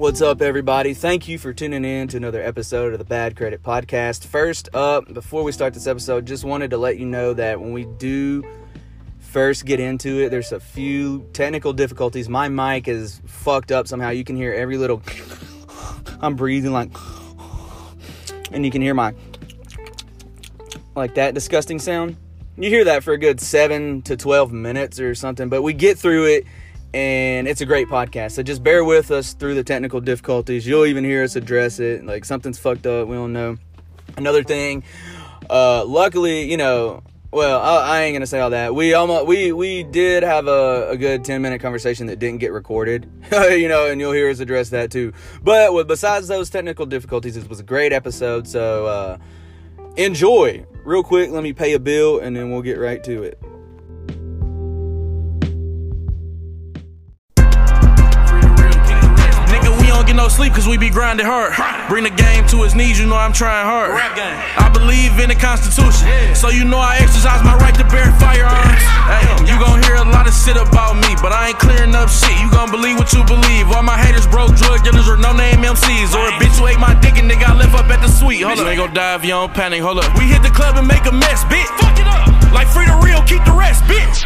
What's up, everybody? Thank you for tuning in to another episode of the Bad Credit Podcast. First up, before we start this episode, just wanted to let you know that when we do first get into it, there's a few technical difficulties. My mic is fucked up somehow. You can hear every little. I'm breathing like. And you can hear my. Like that disgusting sound. You hear that for a good 7 to 12 minutes or something, but we get through it and it's a great podcast. So just bear with us through the technical difficulties. You'll even hear us address it. Like something's fucked up. We don't know. Another thing, uh, luckily, you know, well, I, I ain't gonna say all that. We almost we we did have a, a good ten minute conversation that didn't get recorded, you know, and you'll hear us address that too. But with, besides those technical difficulties, it was a great episode. So uh, enjoy. Real quick, let me pay a bill, and then we'll get right to it. No sleep cause we be grinding hard. Bring the game to his knees, you know I'm trying hard. I believe in the Constitution, so you know I exercise my right to bear firearms. Hey, you gon' hear a lot of shit about me, but I ain't clearing up shit. You gon' believe what you believe. All my haters broke drug dealers or no name MCs, or a bitch who ate my dick and they got left up at the suite. Hold up, ain't gon' die if you don't panic. Hold up, we hit the club and make a mess, bitch. Fuck it up, like free the real, keep the rest, bitch.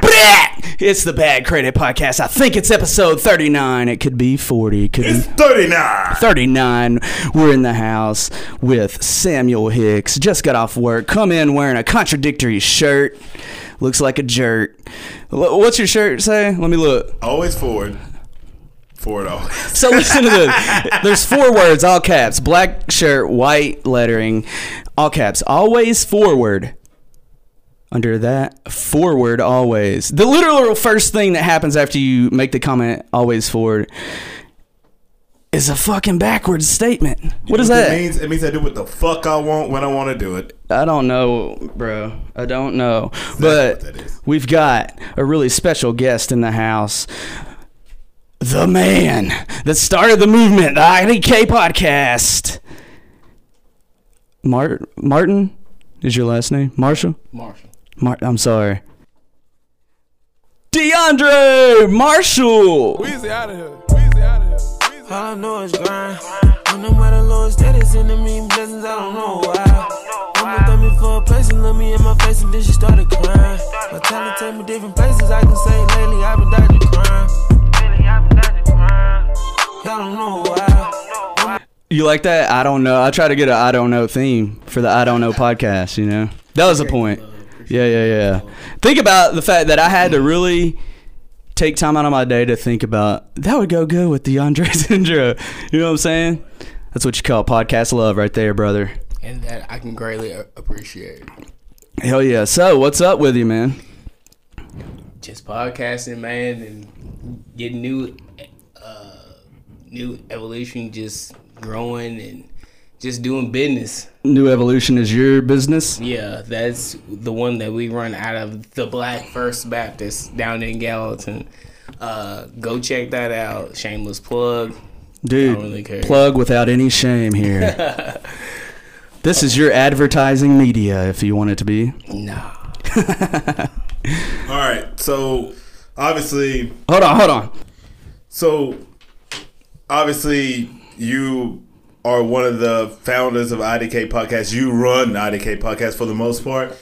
It's the Bad Credit Podcast. I think it's episode 39. It could be 40. It could be 39. 39. We're in the house with Samuel Hicks. Just got off work. Come in wearing a contradictory shirt. Looks like a jerk. What's your shirt say? Let me look. Always forward. Forward always. So listen to this. There's four words, all caps. Black shirt, white lettering, all caps. Always forward. Under that, forward always. The literal first thing that happens after you make the comment, always forward, is a fucking backwards statement. What is It that? means it means I do what the fuck I want when I want to do it. I don't know, bro. I don't know. what But we've got a really special guest in the house. The man that started the movement, the IDK podcast. Mart Martin is your last name? Marshall? Marshall. Mar- I'm sorry. DeAndre Marshall. Weezy out of here. Weezy out of here. Weezy. All I know is grind. When I'm at the lowest status and the blessings, I don't know why. Mama threw me for a place and looked me in my face and then she started crying. My talent take me different places. I can say lately I've been dodging crime. Lately I've been dodging crime. Y'all don't know why. You like that? I don't know. I try to get an I don't know theme for the I don't know podcast, you know? That was the point. Yeah, yeah, yeah. Think about the fact that I had to really take time out of my day to think about that would go good with DeAndre's intro. You know what I'm saying? That's what you call podcast love right there, brother. And that I can greatly appreciate. Hell yeah. So, what's up with you, man? Just podcasting, man, and getting new, uh, new evolution, just growing and just doing business. New Evolution is your business? Yeah, that's the one that we run out of the Black First Baptist down in Gallatin. Uh, go check that out. Shameless plug. Dude, really plug without any shame here. this is your advertising media if you want it to be. No. All right. So obviously, Hold on, hold on. so obviously you are one of the founders of IDK Podcast. You run IDK Podcast for the most part.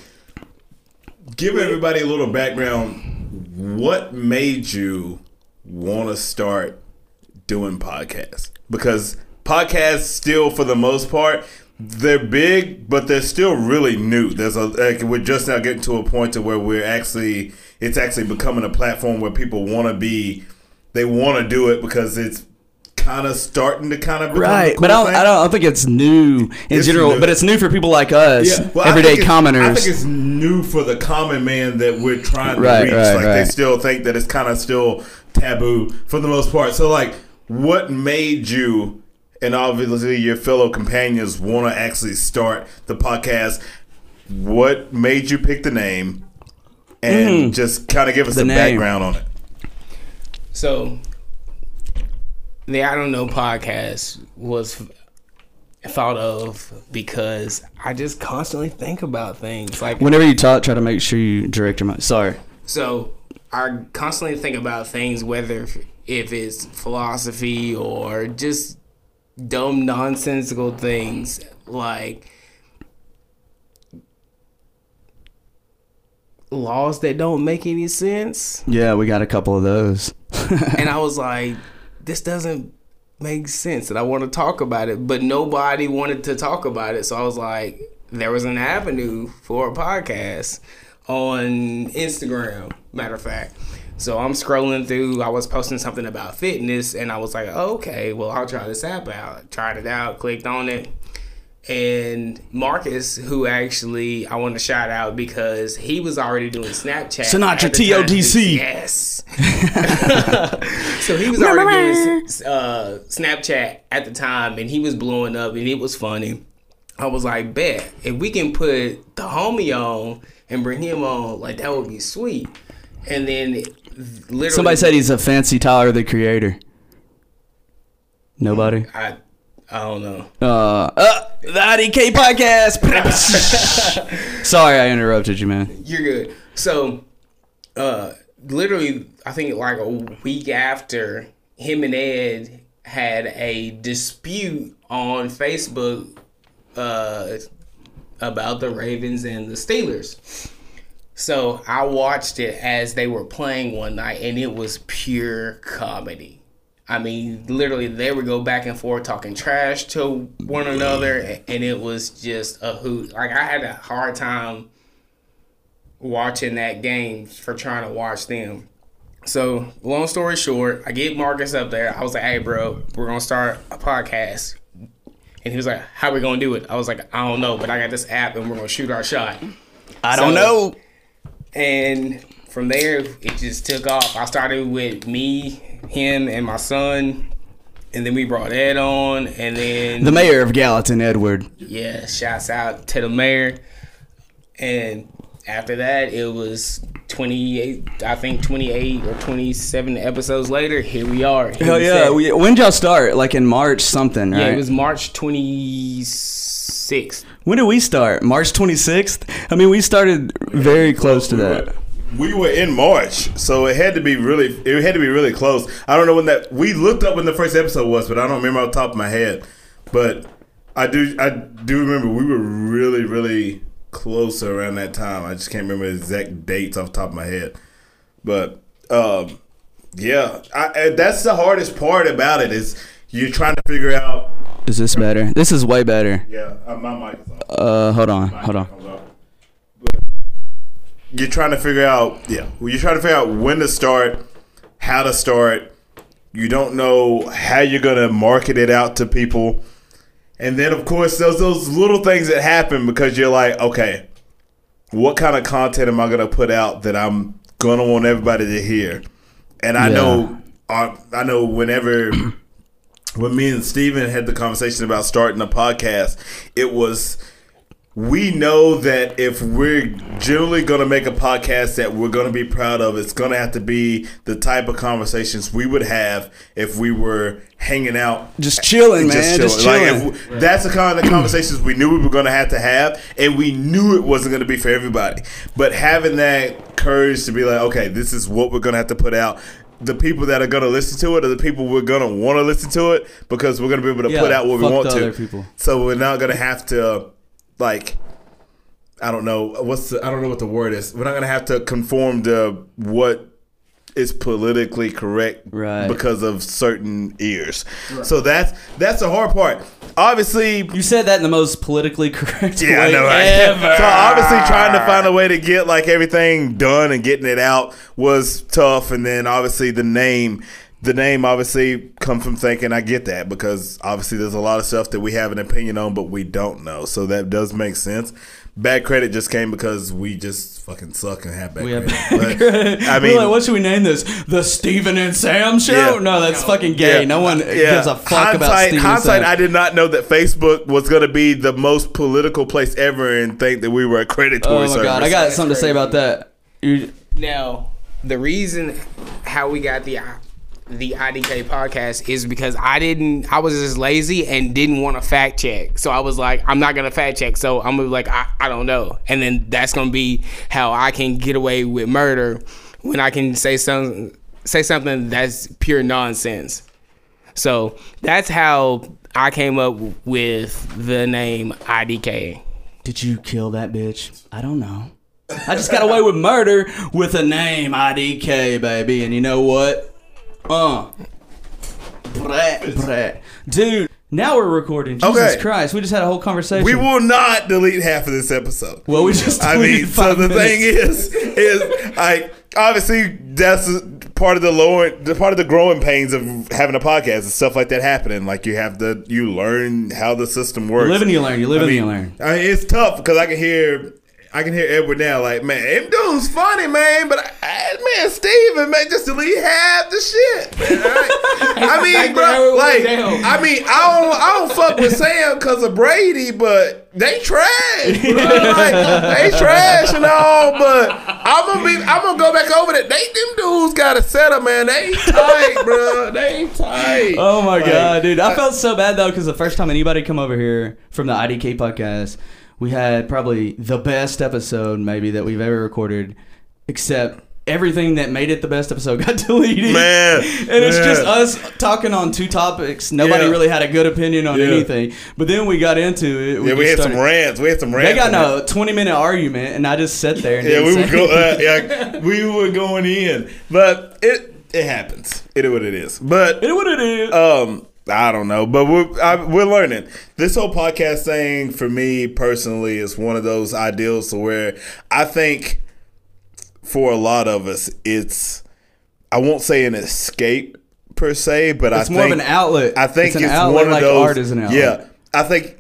Give everybody a little background. What made you want to start doing podcasts? Because podcasts still, for the most part, they're big, but they're still really new. There's a like, we're just now getting to a point to where we're actually it's actually becoming a platform where people want to be. They want to do it because it's kind of starting to kind of become Right, a but I don't, thing. I don't. I think it's new in It's general, new. but it's new for people like us, Yeah, well, everyday think it's- commoners. I think it's new for the common man that we're trying to Right, reach. right, like they still think that it's kind of still taboo for the most part. So like, what made you and obviously your fellow companions want to actually start the podcast? What made you pick the name? And just kind of give us Mm. The some name. background on it. So, the I Don't Know podcast was thought of because I just constantly think about things. Like, Whenever you talk, try to make sure you direct your mind. Sorry. so I constantly think about things, whether if- if it's philosophy or just dumb nonsensical things like laws that don't make any sense Yeah, we got a couple of those. and I was like, this doesn't make sense. And I want to talk about it, but nobody wanted to talk about it. So I was like, there was an avenue for a podcast on Instagram, matter of fact. So I'm scrolling through, I was posting something about fitness, and I was like, okay, well, I'll try this app out. Tried it out, clicked on it. And Marcus, who actually I want to shout out because he was already doing Snapchat. Sinatra. TOTC. Yes. so he was already doing uh, Snapchat at the time, and he was blowing up, and it was funny. I was like, bet if we can put the homie on and bring him on, like that would be sweet. And then literally, Somebody said he's a fancy Tyler the Creator. Nobody. I, I don't know. Uh, uh the IDK podcast. Sorry, I interrupted you, man. You're good. So, uh, literally, I think like a week after him and Ed had a dispute on Facebook uh, about the Ravens and the Steelers. So I watched it as they were playing one night, and it was pure comedy. I mean, literally, they would go back and forth talking trash to one another, and it was just a hoot. Like I had a hard time watching that game for trying to watch them. So, long story short, I get Marcus up there. I was like, "Hey, bro, we're gonna start a podcast." And he was like, "How we gonna do it?" I was like, "I don't know, but I got this app, and we're gonna shoot our shot." I don't know. And from there, it just took off. I started with me, him, and my son, and then we brought Ed on, and then The mayor of Gallatin, Edward. yeah, shouts out to the mayor. And after that, it was 28, I think 28 or 27 episodes later. Here we are. Here Hell we yeah. We, when did y'all start? Like in March something, right? yeah, it was March 26th. when did we start? March 26th? I mean, we started very close to that. We were in March, so it had to be really. It had to be really close. I don't know when that. We looked up when the first episode was, but I don't remember off the top of my head. But I do. I do remember we were really, really close around that time. I just can't remember the exact dates off the top of my head. But um, yeah, I, that's the hardest part about it is you're trying to figure out. Is this better? This is way better. Yeah, uh, my mic is off. Uh, hold on. Hold on. You're trying to figure out, yeah. Well, you're trying to figure out when to start, how to start. You don't know how you're gonna market it out to people, and then of course there's those little things that happen because you're like, okay, what kind of content am I gonna put out that I'm gonna want everybody to hear? And I Yeah. know, uh, I know whenever when me and Steven had the conversation about starting a podcast, it was we know that if we're generally going to make a podcast that we're going to be proud of, it's going to have to be the type of conversations we would have if we were hanging out. Just chilling, man. Just Like, chilling. if we- that's the kind of conversations we knew we were going to have to have, and we knew it wasn't going to be for everybody. But having that courage to be like, okay, this is what we're going to have to put out. The people that are going to listen to it are the people we're going to want to listen to it because we're going to be able to Yeah, put out what we want the to. other people. So we're not going to have to, like, I don't know what's the, I don't know what the word is. We're not going to have to conform to what is politically correct Right. because of certain ears. So that's that's the hard part. Obviously, You said that in the most politically correct yeah, I way know. Right? ever. So obviously, trying to find a way to get like everything done and getting it out was tough. And then obviously the name, the name obviously come from thinking. I get that because obviously there's a lot of stuff that we have an opinion on, but we don't know. So that does make sense. Bad credit just came because we just fucking suck and have bad We have credit. But, I We're mean, like, what should we name this? The Steven and Sam show? Yeah. No, that's fucking gay. No one gives a fuck about hindsight, Steven and hindsight, Sam. I did not know that Facebook was going to be the most political place ever, and think that we were a predatory oh my service. god, I got something to say about that. You, Now, the reason how we got the the IDK podcast is because I didn't I was just lazy and didn't want to fact check. So I was like, I'm not gonna fact check. So I'm gonna be like, I, I don't know. And then that's gonna be how I can get away with murder when I can say some say something that's pure nonsense. So that's how I came up with the name IDK. Did you kill that bitch? I don't know. I just got away with murder with a name IDK, baby. And you know what? Uh. Brat, brat. Dude, now we're recording. Jesus Okay. Christ. We just had a whole conversation. We will not delete half of this episode. Well, we just I mean, deleted so five the minutes. thing is, is like obviously that's part of the lower, the part of the growing pains of having a podcast and stuff like that happening. Like you have to, you learn how the system works. You live and you learn. You live I and mean, you learn. I mean, it's tough because I can hear. I can hear Edward now, like, man, him dude's funny, man, but I, man, Steven, man, just delete half the shit. Man, I, I mean, bro, bro, like. I mean, I don't, I don't fuck with Sam because of Brady, but they trash, bro. Like, they trash and all, but I'm gonna be, I'm gonna go back over that. They, them dudes got a setup, man. They ain't tight, bro. They ain't tight. Oh my Like, god, dude! I felt so bad though because the first time anybody come over here from the IDK podcast, we had probably the best episode maybe that we've ever recorded, except everything that made it the best episode got deleted. Man, and it's just us talking on two topics. Nobody Yeah. really had a good opinion on Yeah. anything. But then we got into it. Yeah, we had some rants. We had some rants. They got in a twenty minute argument, and I just sat there and Yeah, we were go, uh, yeah, we were going in, but it it happens. It is what it is. But It is what it is. um, I don't know. But we're I, we're learning. This whole podcast thing for me personally is one of those ideals to where I think for a lot of us, it's I won't say an escape per se, but I think It's I more of an outlet. I think It's it's, one of like those. art is an outlet. Yeah, I think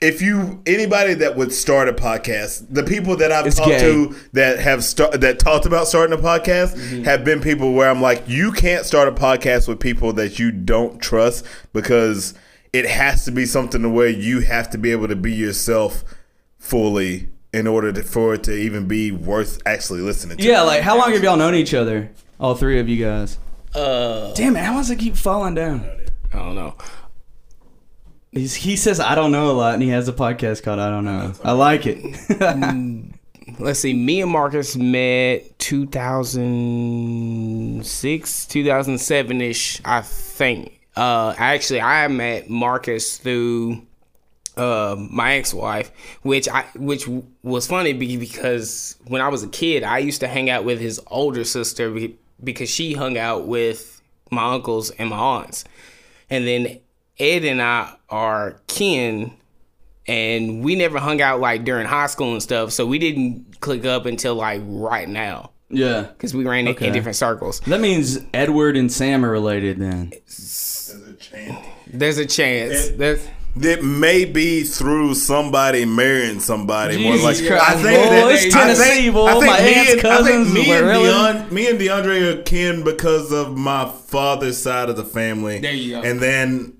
if you anybody that would start a podcast, the people that I've It's talked gay. to that have start that talked about starting a podcast Mm-hmm. have been people where I'm like, you can't start a podcast with people that you don't trust because it has to be something where you have to be able to be yourself fully in order to, for it to even be worth actually listening to. Yeah, like how long have y'all known each other? All three of you guys. Uh, Damn it! How does it keep falling down? I don't know. He's, he says I don't know a lot, and he has a podcast called I don't know. I like it. Let's see. Me and Marcus met 2006, 2007 ish, I think. Uh, actually, I met Marcus through uh, my ex-wife, which I which was funny because when I was a kid, I used to hang out with his older sister because she hung out with my uncles and my aunts, and then Ed and I are kin, and we never hung out like during high school and stuff, so we didn't click up until like right now yeah, because we ran in- Okay. in different circles. that means Edward and Sam are related. Then There's a chance. There's, That may be through somebody marrying somebody. more Jesus like Christ, I think boy, that it's Tennessee, boy. I think My me aunt's and, I cousins think me were and, really- Deon, me and DeAndre are kin because of my father's side of the family. There you go. And then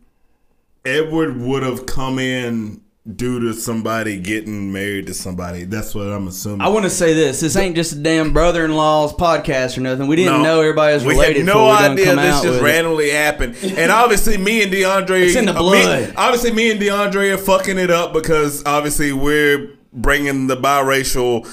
Edward would have come in due to somebody getting married to somebody. That's what I'm assuming. I want to say this: this ain't just a damn brother-in-law's podcast or nothing. We didn't No. know everybody was we had no we idea come this just with it. randomly happened. And obviously, me and DeAndre, It's in the uh, blood. Me, obviously, me and DeAndre are fucking it up because obviously we're bringing the biracial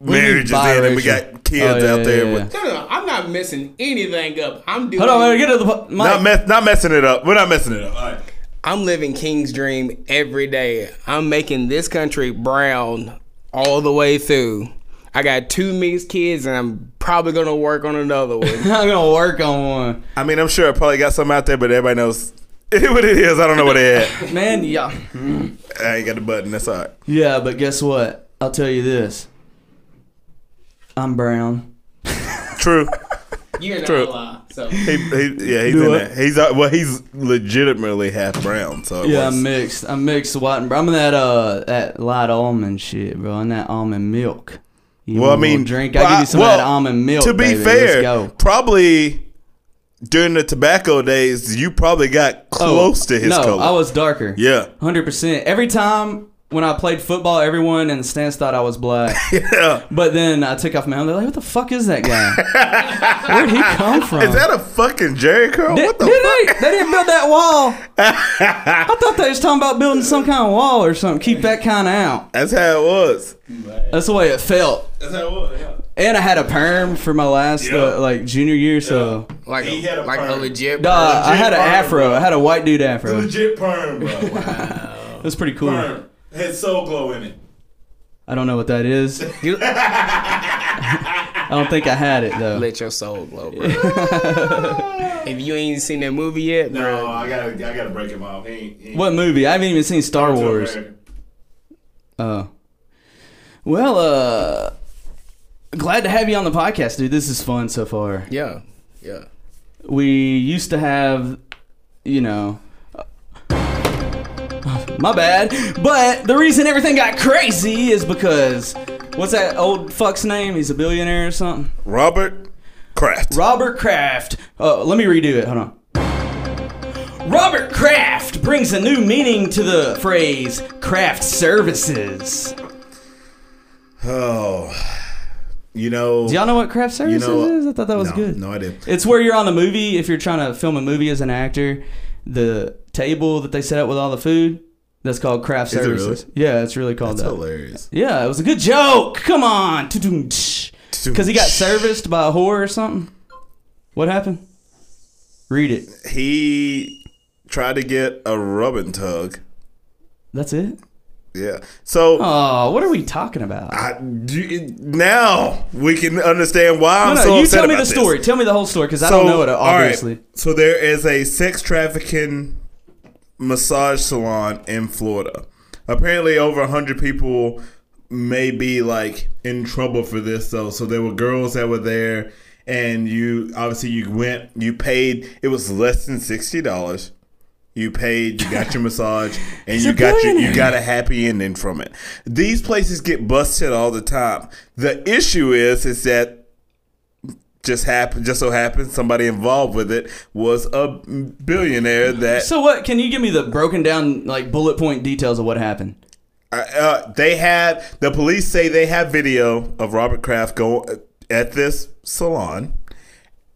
marriages in, and we got kids Oh, yeah, out there yeah, with no, no, I'm not messing anything up. I'm doing. Hold on, get to the mic. not mess, not messing it up. We're not messing it up. All right. I'm living King's dream every day. I'm making this country brown all the way through. I got two mixed kids, and I'm probably gonna work on another one. I'm gonna work on one, I mean, I'm sure I probably got some out there, but everybody knows what it is. I don't know what it is. man. Yeah, I ain't got the button. That's all right. yeah, but guess what? I'll tell you this: I'm brown. True. You're not True. lie. So He, he, yeah, he's Do in it. there. He's uh, well, he's legitimately half brown. So Yeah, I'm mixed. I'm mixed white and brown. I'm in that uh that light almond shit, bro, and that almond milk. You Well, I want a little mean, drink. I give you some well, of that almond milk. To be baby. fair, Let's go. probably during the tobacco days, you probably got close to his Oh, no, color. I was darker. yeah. hundred percent. Every time when I played football, everyone in the stands thought I was black. Yeah. But then I took off my helmet. They're like, "What the fuck is that guy? Where'd he come from?" Is that a fucking Jheri curl? Did, what the did fuck? they? They didn't build that wall. I thought they was talking about building some kind of wall or something. Keep that kind of out. That's how it was. That's the way it felt. That's how it was. Yeah. And I had a perm for my last Yeah. uh, like junior year, so Like He a, had a like a perm. legit. Duh, I had an perm, afro. bro. I had a white dude afro. It Legit perm, bro. Wow. That's pretty cool. perm. Had soul glow in it. I don't know what that is. I don't think I had it though. Let your soul glow, bro. if you ain't seen that movie yet, bro, No, I gotta, I gotta break him off. He ain't, he ain't What movie? I haven't even seen Star Wars. America. Oh. Well, uh glad to have you on the podcast, dude. This is fun so far. yeah, yeah. We used to have, you know, my bad. But the reason everything got crazy is because what's that old fuck's name? He's a billionaire or something. Robert Kraft. Robert Kraft. Uh, let me redo it. Hold on. Robert Kraft brings a new meaning to the phrase craft services. oh, you know. Do y'all know what craft you services know, is? I thought that was no, good. No, I didn't. It's where you're on the movie. If you're trying to film a movie as an actor, the table that they set up with all the food, that's called craft Is it really? services. Yeah, it's really called That's that. hilarious. Yeah, it was a good joke. Come on. Because he got serviced by a whore or something. What happened? Read it. He tried to get a rub and tug. That's it? Yeah. So Oh, what are we talking about? I, you- now we can understand why I'm no, so you upset tell me about the this. story. Tell me the whole story because I don't know it, all right. obviously. So there is a sex trafficking massage salon in Florida. Apparently, over hundred people may be like in trouble for this though. So there were girls that were there, and you obviously you went, you paid. It was less than sixty dollars. You paid, you got your massage, and you got your, you got a happy ending from it. These places get busted all the time. The issue is, is that just happened just so happened somebody involved with it was a billionaire that So what? Can you give me the broken down like bullet point details of what happened? uh, uh, they had the police say they have video of Robert Kraft go at this salon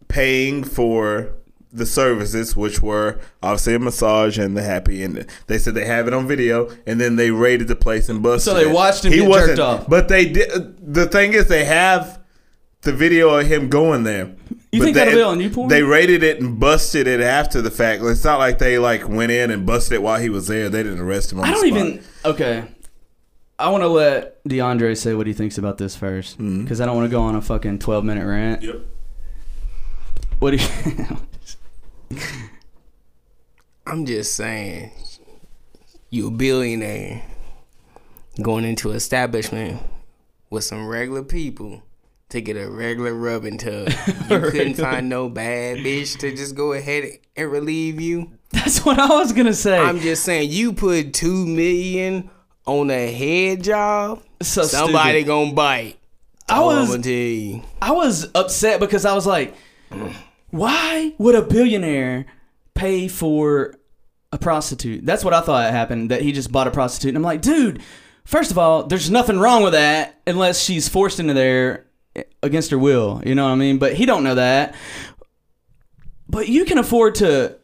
paying for the services which were obviously a massage and the happy ending. They said they have it on video and then they raided the place and busted So they watched him get jerked off. But they did the thing is they have the video of him going there. You But think they, that'll be on YouPorn? They raided it and busted it after the fact. It's not like they like went in and busted it while he was there. They didn't arrest him. On I don't spot. even. Okay. I want to let DeAndre say what he thinks about this first, Mm-hmm. because I don't want to go on a fucking twelve minute rant. Yep. What do you? I'm just saying, you a billionaire going into an establishment with some regular people to get a regular rubbing tub. You couldn't find no bad bitch to just go ahead and relieve you. That's what I was gonna say. I'm just saying, you put two million on a head job, so somebody stupid. gonna bite. I was gonna tell you. I was upset because I was like, why would a billionaire pay for a prostitute? That's what I thought happened. That he just bought a prostitute, and I'm like, dude. First of all, there's nothing wrong with that unless she's forced into there against her will. You know what I mean? But he don't know that. But you can afford to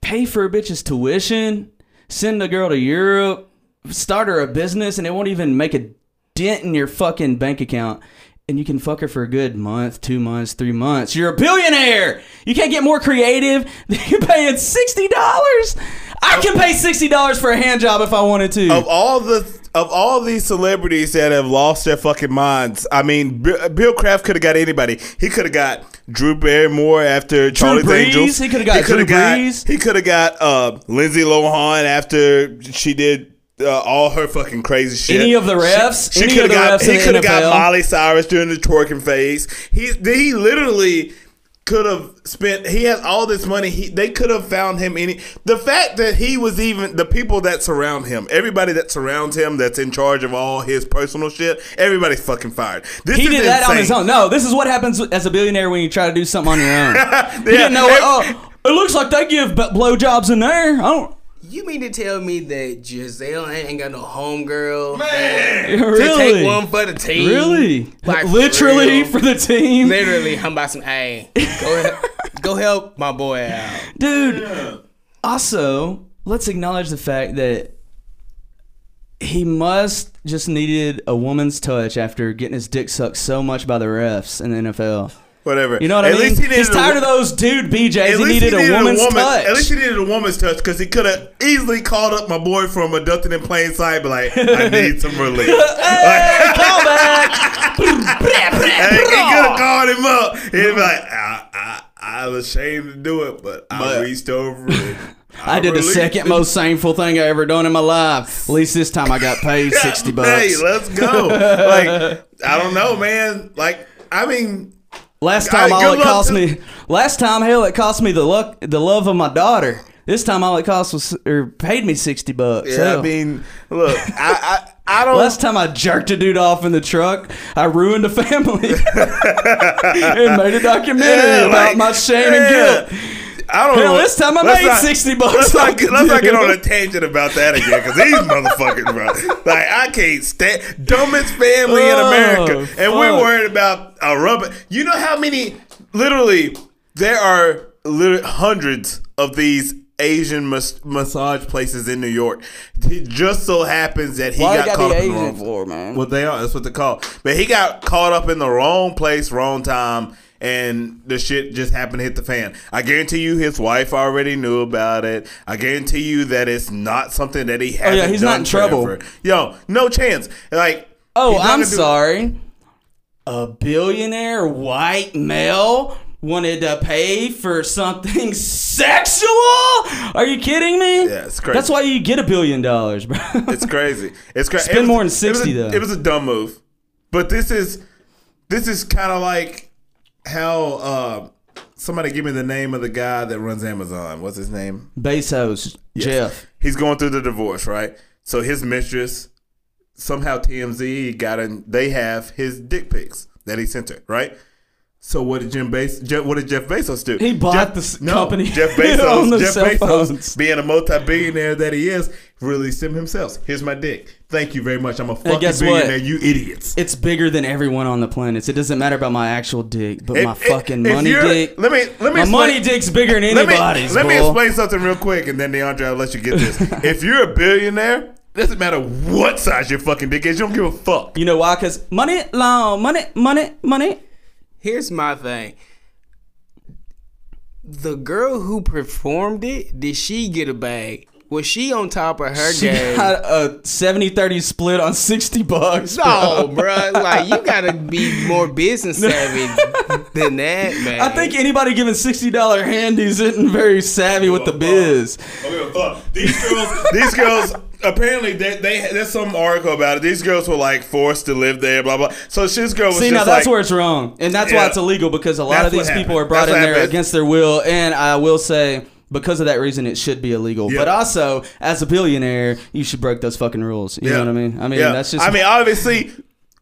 pay for a bitch's tuition, send a girl to Europe, start her a business, and it won't even make a dent in your fucking bank account. And you can fuck her for a good month, two months, three months. You're a billionaire. You can't get more creative. Than you're paying sixty dollars. I can pay sixty dollars for a hand job if I wanted to. of all the of all these celebrities that have lost their fucking minds, I mean, Bill, Bill Kraft could have got anybody. He could have got Drew Barrymore after Charlie's Brees. Angels. He coulda got coulda Drew Brees. He could have got uh, Lindsay Lohan after she did. Uh, all her fucking crazy shit. Any of the refs? She, Any could of have the got. He could have got? Miley Cyrus during the twerking phase. He he literally could have spent. He has all this money. He they could have found him any. The fact that he was even the people that surround him, everybody that surrounds him, that's in charge of all his personal shit. Everybody's fucking fired. This he is did that on his own. No, this is what happens as a billionaire when you try to do something on your own. he Yeah, didn't know. oh, it looks like they give blowjobs in there. I don't. You mean to tell me that Gisele ain't got no homegirl? Man, To really? take one for the team. Really? Like, Literally real. for the team? Literally, I'm about some. Hey, go help, go help my boy out. Dude, also, let's acknowledge the fact that he must just needed a woman's touch after getting his dick sucked so much by the refs in the NFL. Whatever. You know what At I mean? least he needed He's a- tired of those dude BJs. At He least needed, a woman's touch. At least he needed a woman's touch because he could have easily called up my boy from abducted in plain sight, be like, "I need some relief." hey, call back. and he could have called him up. He'd be like, I, I, "I was ashamed to do it, but, I But- reached over it. I did the second it." most shameful thing I ever done in my life. At least this time I got paid sixty bucks. Hey, let's go. like, I don't know, man. Like, I mean, Last time all good it cost me, last time hell it cost me the luck, the love of my daughter. This time all it cost was or paid me sixty bucks. yeah, Hell. I mean, look, I, I, I don't. Last time I jerked a dude off in the truck, I ruined a family and made a documentary Yeah, about like, my shame and guilt. I don't Hell, know. this time I Let's made 60 bucks Let's not, off get, let's not get on a tangent about that again because these motherfuckers, bro. Like, I can't stand dumbest family in Oh, America. And we're worried about a rubber. You know how many, literally, there are literally hundreds of these Asian mas- massage places in New York. It just so happens that he Why got got caught the up in the wrong floor, man? Well, they are. That's what they call. But he got caught up in the wrong place, wrong time, and the shit just happened to hit the fan. I guarantee you, his wife already knew about it. I guarantee you that it's not something that he hasn't Oh, yeah, he's not in trouble. forever. Yo, no chance. Like, Oh, I'm do- sorry. A billionaire white male wanted to pay for something sexual? Are you kidding me? Yeah, it's crazy. That's why you get a billion dollars, bro. It's crazy. It's crazy. Spend more than 60 it was a, though. It was a dumb move, but this is this is kind of like how uh, somebody give me the name of the guy that runs Amazon. What's his name? Bezos, Jeff. He's going through the divorce, right? So his mistress somehow TMZ got in. They have his dick pics that he sent her, right? So what did Jim Bas- Jeff, What did Jeff Bezos do? He bought Jeff, this no, company Jeff Bezos. the Jeff Bezos, phones. being a multi-billionaire that he is, released him himself. Here's my dick. Thank you very much. I'm a fucking guess what? billionaire. You idiots. It's bigger than everyone on the planet. It doesn't matter about my actual dick, but my If- fucking if money you're- dick. Let me let me my explain- money dick's bigger than Let me, anybody's. let me bull. explain something real quick, and then DeAndre, I'll let you get this. if you're a billionaire, doesn't matter what size your fucking dick is. You don't give a fuck. You know why? Because money, long, money, money, money. Here's my thing. The girl who performed it, did she get a bag? Was she on top of her She game? got a 70-30 split on 60 bucks. No, bro. bro. Like you gotta be more business savvy than that, man. I think anybody giving $60 handies isn't very savvy with the biz. These girls, these girls. Apparently, they, they there's some article about it. These girls were like forced to live there, blah blah. So this girl was See, just now that's like, where it's wrong. And that's Yeah. why it's illegal because a lot of these what people are brought That's in there happened. against their will. And I will say, because of that reason, it should be illegal. Yeah. But also, as a billionaire, you should break those fucking rules. You know what I mean? I mean, yeah. that's just. I mean, obviously,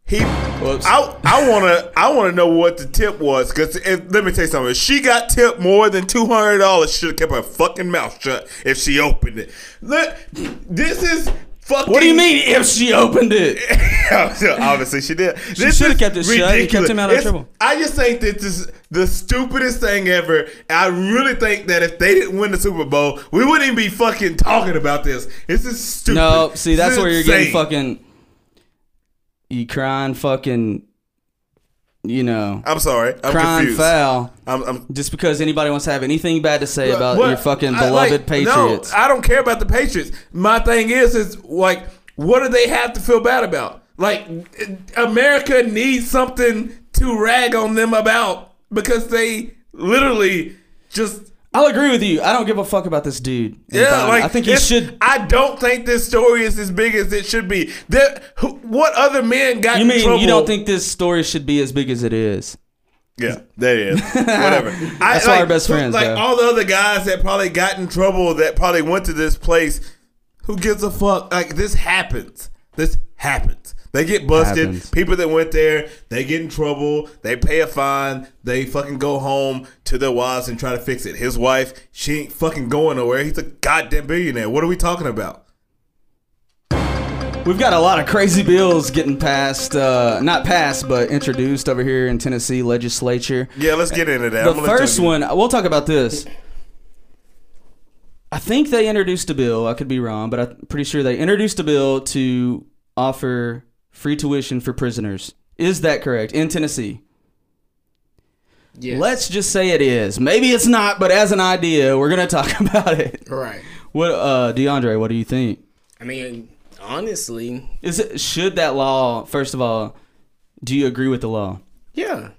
he. Whoops. I I wanna I wanna know what the tip was because let me tell you something. If she got tipped more than two hundred dollars, she should have kept her fucking mouth shut if she opened it. Look, this is fucking. what do you mean if she opened it? Obviously, she did. She should've kept it shut and kept him out of trouble. I just think that this is the stupidest thing ever. I really think that if they didn't win the Super Bowl, we wouldn't even be fucking talking about this. This is stupid. No, see, that's where you're getting fucking. You crying fucking. You know, I'm sorry. I'm crying confused. foul. I'm, I'm Just because anybody wants to have anything bad to say about What? your fucking I- beloved like, Patriots. No, I don't care about the Patriots. My thing is, is like, what do they have to feel bad about? Like, America needs something to rag on them about because they literally just. I'll agree with you. I don't give a fuck about this dude. Yeah, like I think he should. I don't think this story is as big as it should be. There, who- what other man got You in mean trouble? you don't think this story should be as big as it is? Yeah, that is whatever. I, That's why we're best friends, Like though. all the other guys that probably got in trouble that probably went to this place. Who gives a fuck? Like this happens. This happens. They get busted. People that went there, they get in trouble. They pay a fine. They fucking go home to their wives and try to fix it. His wife, she ain't fucking going nowhere. He's a goddamn billionaire. What are we talking about? We've got a lot of crazy bills getting passed, uh, not passed, but introduced over here in Tennessee legislature. Yeah, let's get into that. The I'm first one, we'll talk about this. I think they introduced a bill. I could be wrong, but I'm pretty sure they introduced a bill to offer free tuition for prisoners. Is that correct in Tennessee? Yes. Let's just say it is. Maybe it's not, but as an idea, we're gonna talk about it. right. What, uh, DeAndre? What do you think? I mean, honestly, Is it should that law? First of all, do you agree with the law? yeah.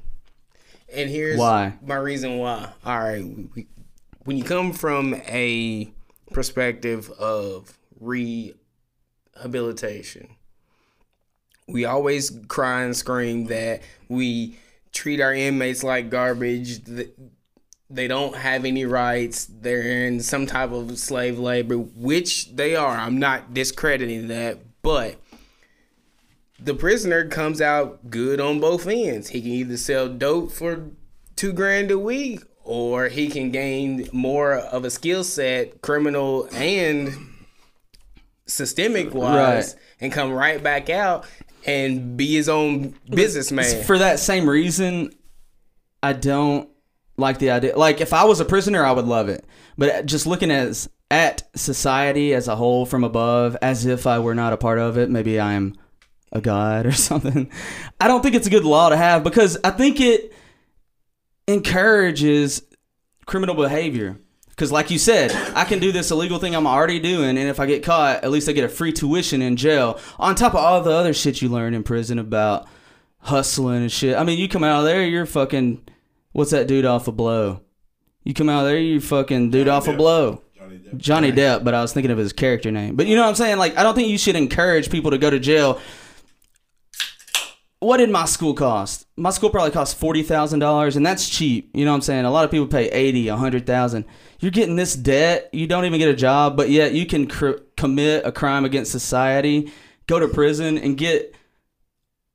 And here's Why? my reason why. All right, we, when you come from a perspective of rehabilitation, we always cry and scream that we treat our inmates like garbage. They don't have any rights. They're in some type of slave labor, which they are. I'm not discrediting that, but the prisoner comes out good on both ends. He can either sell dope for two grand a week, or he can gain more of a skill set, criminal and systemic wise, Right. and come right back out and be his own businessman. For that same reason, I don't like the idea. Like if I was a prisoner, I would love it. But just looking as at society as a whole from above, as if I were not a part of it, maybe I am a god or something. I don't think it's a good law to have because I think it encourages criminal behavior. Because, like you said, I can do this illegal thing I'm already doing, and if I get caught, at least I get a free tuition in jail. On top of all the other shit you learn in prison about hustling and shit. I mean, you come out of there, you're fucking. What's that dude off a blow? You come out of there, you fucking dude off a Depp. blow. Johnny Depp. Johnny Depp, but I was thinking of his character name. But you know what I'm saying? Like, I don't think you should encourage people to go to jail. What did my school cost? My school probably cost forty thousand dollars, and that's cheap. You know what I'm saying? A lot of people pay eighty, a hundred thousand. You're getting this debt. You don't even get a job, but yet you can cr- commit a crime against society, go to prison, and get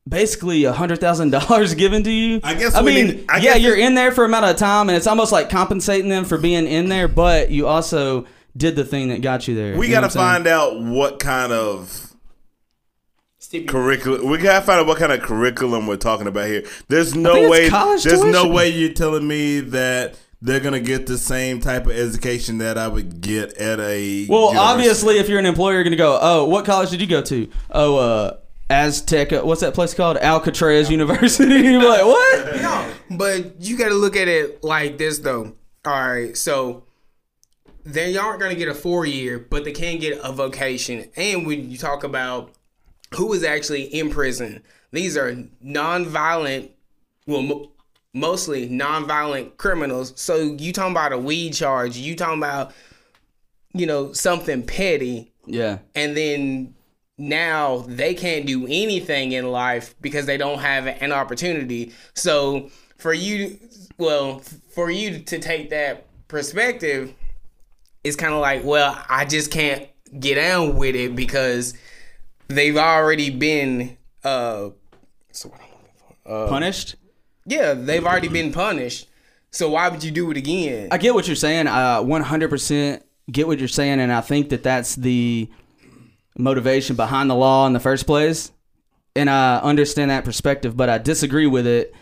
basically a hundred thousand dollars given to you. I guess I mean, I yeah, guess you're in there for a amount of time, and it's almost like compensating them for being in there, but you also did the thing that got you there. We You know got to what I'm saying? find out what kind of curriculum. We gotta find out what kind of curriculum we're talking about here. There's no way. college There's no way you're telling me that they're gonna get the same type of education that I would get at a. Well, university. obviously, if you're an employer, you're going to go, oh, what college did you go to? Oh, uh, Aztec, uh, what's that place called? Alcatraz University. you're like, what? No, but you got to look at it like this though. All right, so they aren't going to get a four year, but they can get a vocation. And when you talk about who is actually in prison, these are non-violent, well, mo- mostly non-violent criminals. So you talking about a weed charge? You talking about you know something petty? Yeah. and then now they can't do anything in life because they don't have an opportunity. So for you, well, for you to take that perspective, it's kind of like, well, I just can't get down with it because they've already been, uh, so what I'm looking for? Punished? yeah, they've already been punished. So why would you do it again? I get what you're saying. I 100% get what you're saying, and I think that that's the motivation behind the law in the first place. And I understand that perspective, but I disagree with it.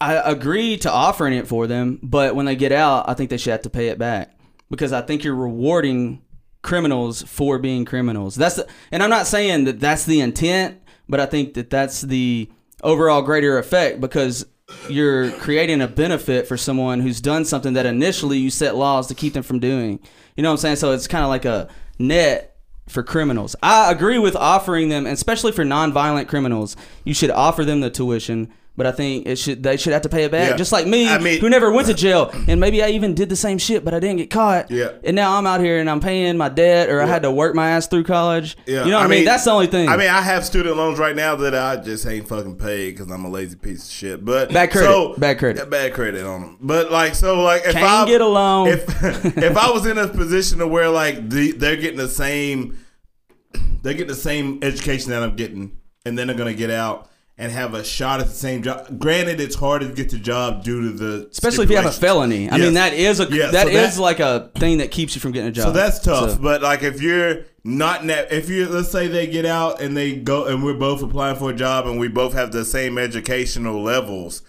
I agree to offering it for them, but when they get out, I think they should have to pay it back because I think you're rewarding criminals for being criminals. That's the, and I'm not saying that that's the intent, but I think that that's the overall greater effect because you're creating a benefit for someone who's done something that initially you set laws to keep them from doing. You know what I'm saying? So it's kind of like a net for criminals. I agree with offering them, especially for nonviolent criminals, you should offer them the tuition. But I think it should they should have to pay it back, Yeah. just like me, I mean- who never went to uh, jail, and maybe I even did the same shit, but I didn't get caught. Yeah. And now I'm out here and I'm paying my debt, or I had to work my ass through college. Yeah, You know what I mean? That's the only thing. I mean, I have student loans right now that I just ain't fucking paid because I'm a lazy piece of shit. But Bad credit. so- Bad credit. Yeah, bad credit on them. But like, so like, if Can't I get a loan. if if I was in a position to where like the, they're getting the same, they're getting the same education that I'm getting and then they're gonna get out and have a shot at the same job. Granted, it's harder to get the job due to the Especially if you have a felony. I Yes. mean, that is a Yeah, that so is that- like a thing that keeps you from getting a job. So that's tough. So- But like if you're not in that, if you let's say they get out and they go and we're both applying for a job and we both have the same educational levels,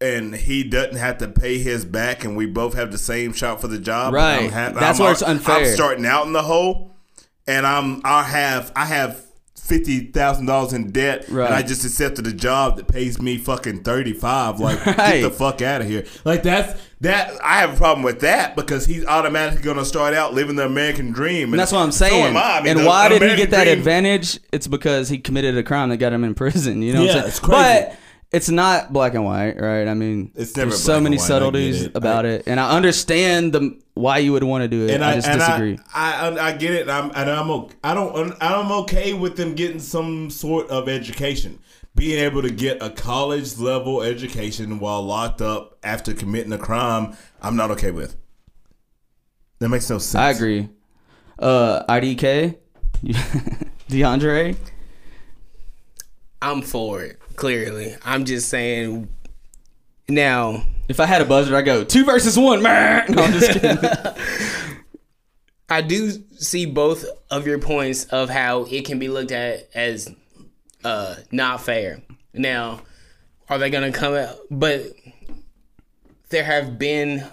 and he doesn't have to pay his back and we both have the same shot for the job. Right. I'm ha- That's I'm where it's unfair. I'm starting out in the hole, and I'm I have I have. Fifty thousand dollars in debt, Right. and I just accepted a job that pays me fucking thirty five. Like, Right. get the fuck out of here. Like that's that. I have a problem with that because he's automatically going to start out living the American dream. And that's what I'm so saying. am I. I mean, and the why did he get that dream- advantage? It's because he committed a crime that got him in prison. You know, what Yeah, I'm saying? it's crazy. But it's not black and white, right? I mean, It's never there's so many. Subtleties it. about I- it, and I understand the why you would want to do it. And I, I, just and disagree. I, I, I get it. And I'm, and I'm, okay. I don't, I'm okay with them getting some sort of education, being able to get a college level education while locked up after committing a crime. I'm not okay with. That makes no sense. I agree. Uh, IDK, DeAndre. I'm for it. Clearly, I'm just saying. Now, If I had a buzzer, I go two versus one. Man, no, I'm just kidding. I do see both of your points of how it can be looked at as uh, not fair. Now, are they going to come out? But there have been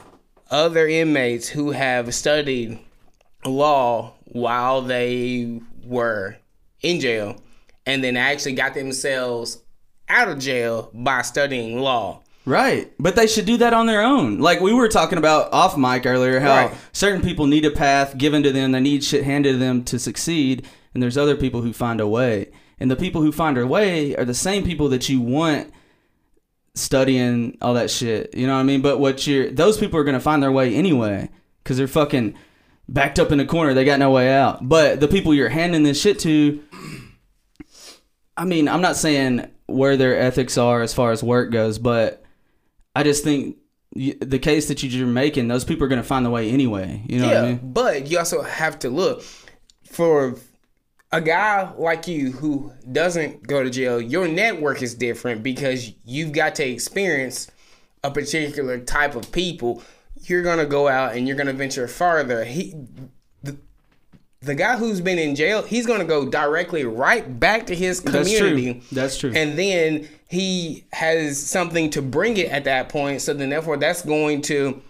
other inmates who have studied law while they were in jail and then actually got themselves out of jail by studying law. Right. But they should do that on their own. Like we were talking about off mic earlier, how Right. certain people need a path given to them, they need shit handed to them to succeed, and there's other people who find a way. And the people who find a way are the same people that you want studying all that shit. You know what I mean? But what you're those people are gonna find their way anyway. Cause they're fucking backed up in a corner, they got no way out. But the people you're handing this shit to I mean, I'm not saying where their ethics are as far as work goes, but I just think the case that you're making, those people are going to find the way anyway. You know yeah, what I mean? but you also have to look for a guy like you who doesn't go to jail. Your network is different because you've got to experience a particular type of people. You're gonna go out and you're gonna venture farther. He, the, guy who's been in jail, he's gonna go directly right back to his community. That's true. That's true. And then he has something to bring it at that point. So then, therefore, that's going to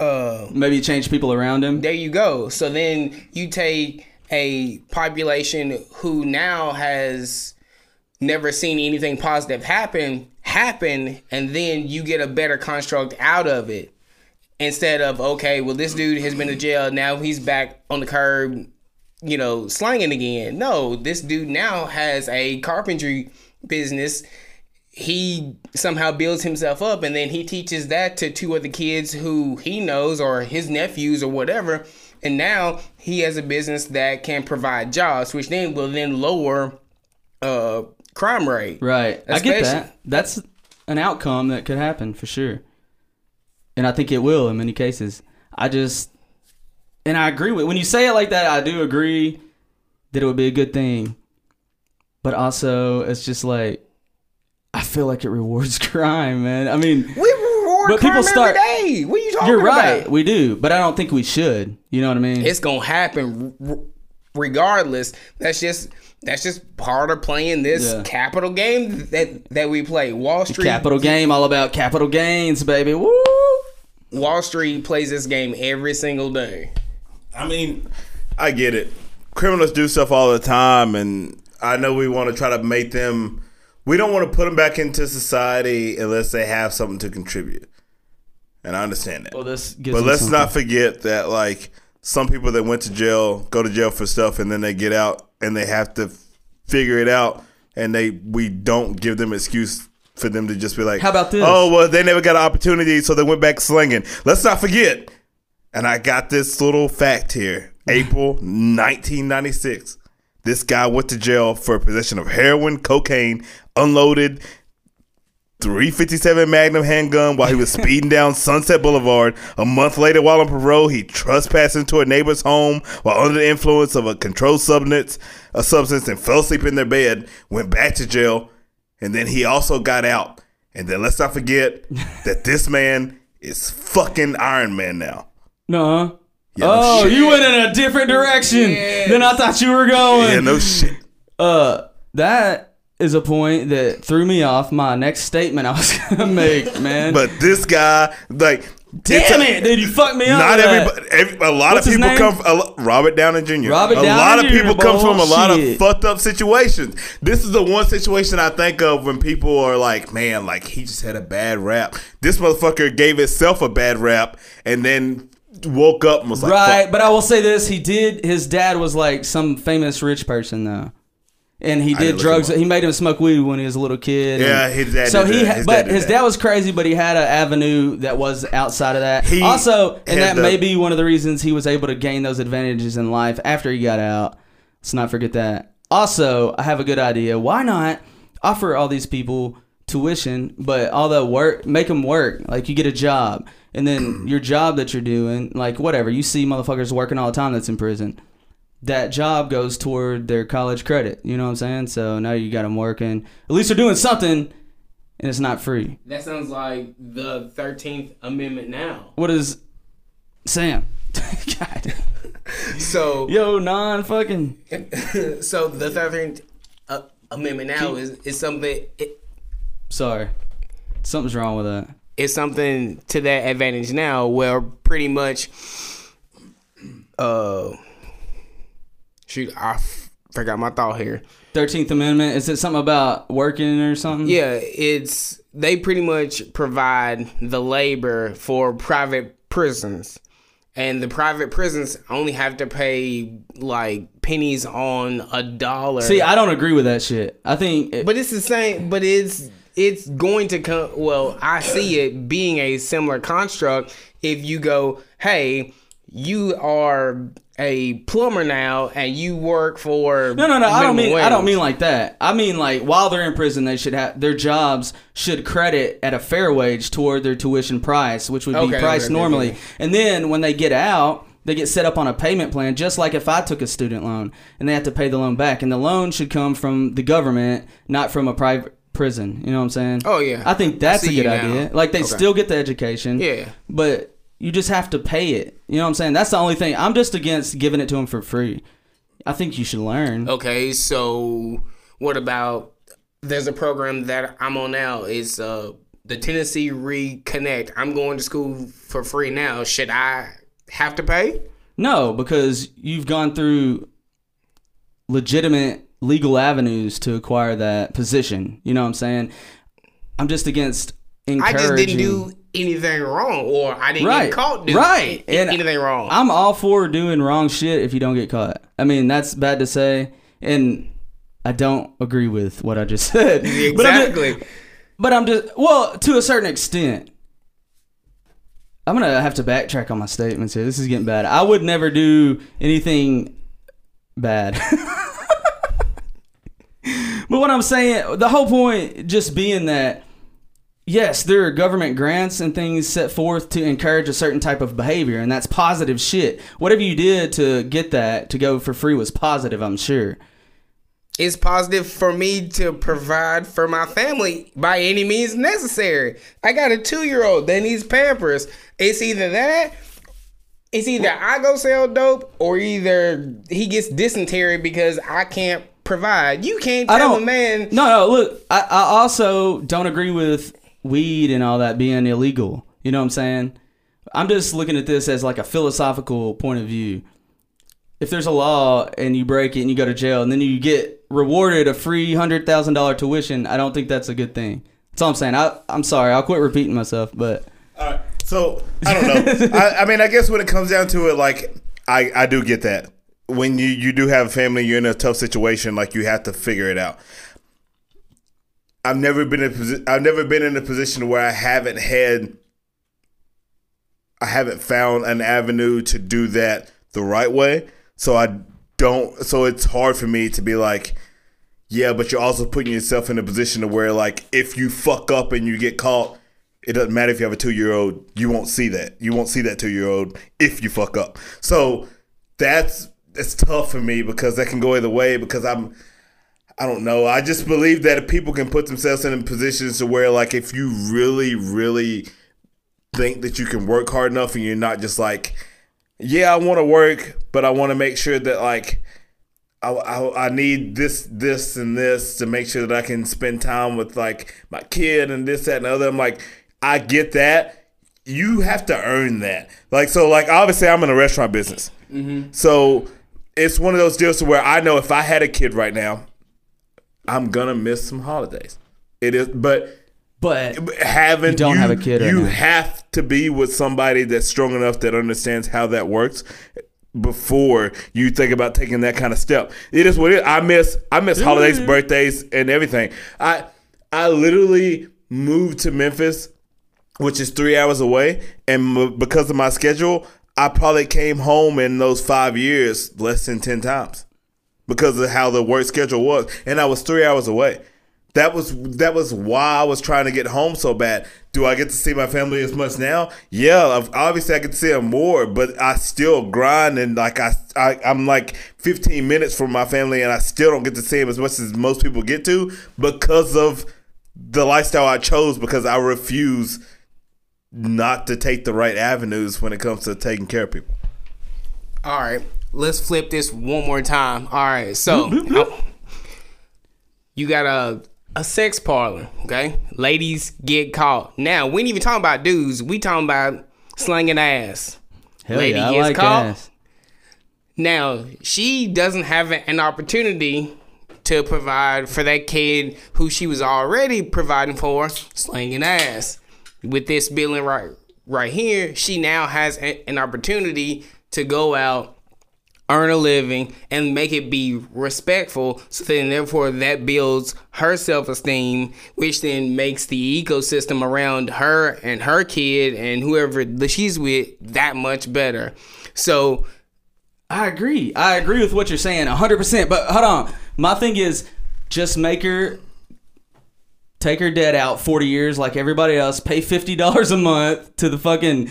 uh, Maybe change people around him. there you go. So then you take a population who now has never seen anything positive happen happen and then you get a better construct out of it instead of okay well this dude has been to jail now he's back on the curb you know slanging again no this dude now has a carpentry business he somehow builds himself up and then he teaches that to two other kids who he knows or his nephews or whatever and now he has a business that can provide jobs which then will then lower uh crime rate Right. I get that. That's an outcome that could happen for sure. And I think it will in many cases. I just and I agree with when you say it like that, I do agree that it would be a good thing. But also it's just like I feel like it rewards crime, man. I mean, we reward But people crime start- every day what are you talking you're right. about We do, but I don't think we should. You know what I mean? it's gonna happen r- regardless that's just that's just part of playing this Yeah. capital game that that we play wall street capital game all about capital gains, baby. Woo! Wall street plays this game every single day I mean, I get it. Criminals do stuff all the time, and I know we want to try to make them. We don't want to put them back into society unless they have something to contribute. And I understand that. Well, this gives but let's something. not forget that, like, some people that went to jail go to jail for stuff, and then they get out and they have to figure it out, and they we don't give them excuse for them to just be like, How about this? Oh, well, they never got an opportunity, so they went back slinging. Let's not forget and I got this little fact here. April 1996. This guy went to jail for possession of heroin, cocaine, unloaded 357 Magnum handgun while he was speeding down Sunset Boulevard. A month later, while on parole, he trespassed into a neighbor's home while under the influence of a controlled substance, a substance, and fell asleep in their bed. Went back to jail, and then he also got out. And then let's not forget that this man is fucking Iron Man now. No. Yeah, oh, shit. you went in a different direction than I thought you were going. Yeah, no shit. Uh, that is a point that threw me off my next statement I was gonna make, man. But this guy, like, damn a- it, dude, you fucked me up. Not everybody. Every, a lot What's of people come. From, lo- Robert Downey Jr. Robert a Downey lot of people come from a lot of fucked up situations. This is the one situation I think of when people are like, "Man, like he just had a bad rap." This motherfucker gave himself a bad rap and then woke up and was like, right, "Fuck." but I will say this: he did. His dad was like some famous rich person, though. And he did drugs. He made him smoke weed when he was a little kid. Yeah, his dad So did he, that. His but dad his dad was crazy, but he had an avenue that was outside of that. He also, and that the- may be one of the reasons he was able to gain those advantages in life after he got out. Let's not forget that. Also, I have a good idea. Why not offer all these people tuition, but all the work, make them work. Like you get a job, and then your job that you're doing, like whatever, you see motherfuckers working all the time that's in prison. That job goes toward their college credit. You know what I'm saying? So now you got them working. At least they're doing something, and it's not free. That sounds like the Thirteenth Amendment now. What is Sam? God. So, Yo, non fucking. so the Thirteenth uh, Amendment now is is something. It, Sorry, something's wrong with that. it's something to that advantage now where pretty much uh shoot I f- forgot my thought here Thirteenth Amendment. Is it something about working or something? yeah it's they pretty much provide the labor for private prisons and the private prisons only have to pay like pennies on a dollar See, I don't agree with that shit. I think. It, But it's the same. But it's it's going to come. Well, I see it being a similar construct. If you go, hey, you are a plumber now, and you work for no, no, no. I don't mean. I don't mean like that. I mean like while they're in prison, they should have their jobs should credit at a fair wage toward their tuition price, which would be Okay, priced okay, normally. okay. And then when they get out, they get set up on a payment plan, just like if I took a student loan and they have to pay the loan back. And the loan should come from the government, not from a private prison. You know what I'm saying? Oh, yeah. I think that's I a good idea. Like they still get the education. Yeah. But you just have to pay it. You know what I'm saying? That's the only thing. I'm just against giving it to them for free. I think you should learn. Okay, so what about? There's a program that I'm on now. It's uh the Tennessee Reconnect. I'm going to school for free now. Should I have to pay? No, because you've gone through legitimate legal avenues to acquire that position. You know what I'm saying? I'm just against I encouraging. just didn't do anything wrong, or I didn't right, get caught doing right, and anything wrong. I'm all for doing wrong shit if you don't get caught. I mean, that's bad to say, and I don't agree with what I just said. But I'm just- exactly. But I'm just well, to a certain extent. I'm gonna have to backtrack on my statements here. This is getting bad. I would never do anything bad. but what I'm saying, the whole point just being that yes, there are government grants and things set forth to encourage a certain type of behavior, and that's positive shit. Whatever you did to get that to go for free was positive, I'm sure. it's positive for me to provide for my family by any means necessary. I got a two year old that needs Pampers. It's either that. It's either I go sell dope or either he gets dysentery because I can't provide. You can't tell a man. No, no. Look, I, I also don't agree with weed and all that being illegal. You know what I'm saying? I'm just looking at this as like a philosophical point of view. If there's a law and you break it and you go to jail and then you get rewarded a free hundred thousand dollar tuition, I don't think that's a good thing. That's all I'm saying. I, I'm sorry. I'll quit repeating myself, but All right. So I don't know. I, I mean, I guess when it comes down to it, like I, I do get that. When you you do have a family, you're in a tough situation. Like you have to figure it out. I've never been in a posi- I've never been in a position where I haven't had I haven't found an avenue to do that the right way. So I don't. So it's hard for me to be like, Yeah, but you're also putting yourself in a position to where, like, if you fuck up and you get caught, it doesn't matter if you have a two year old. You won't see that. You won't see that two year old if you fuck up. So that's it's tough for me because that can go either way. Because I'm, I don't know. I just believe that if people can put themselves in positions to where, like, if you really, really think that you can work hard enough and you're not just like, yeah, I want to work, but I want to make sure that like I, I, I need this, this, and this to make sure that I can spend time with like my kid and this, that, and the other. I'm like, I get that. You have to earn that. Like, so, like, obviously, I'm in a restaurant business. Mm-hmm. So it's one of those deals to where I know if I had a kid right now, I'm gonna miss some holidays. It is, but But having You don't have a kid you now. have to be with somebody that's strong enough that understands how that works before you think about taking that kind of step. It is what it is. I miss I miss holidays, mm-hmm. birthdays, and everything. I I literally moved to Memphis, which is three hours away, and m- because of my schedule, I probably came home in those five years less than ten times because of how the work schedule was, and I was three hours away. That was that was why I was trying to get home so bad. Do I get to see my family as much now? Yeah, I've- obviously I to see them more, but I still grind and like I, I I'm like 15 minutes from my family, and I still don't get to see them as much as most people get to because of the lifestyle I chose. Because I refuse not to take the right avenues when it comes to taking care of people. All right, let's flip this one more time. All right, so you got a a sex parlor, okay? Ladies get caught. Now we ain't even talking about dudes. We talking about slanging ass. hell Lady yeah, I gets like caught. ass. Now she doesn't have an opportunity to provide for that kid who she was already providing for, slanging ass. With this billing right right here, she now has a- an opportunity to go out earn a living and make it be respectful so then therefore that builds her self-esteem which then makes the ecosystem around her and her kid and whoever that she's with that much better so I agree. I agree with what you're saying 100%. But hold on. My thing is just make her take her debt out 40 years like everybody else, pay $50 a month to the fucking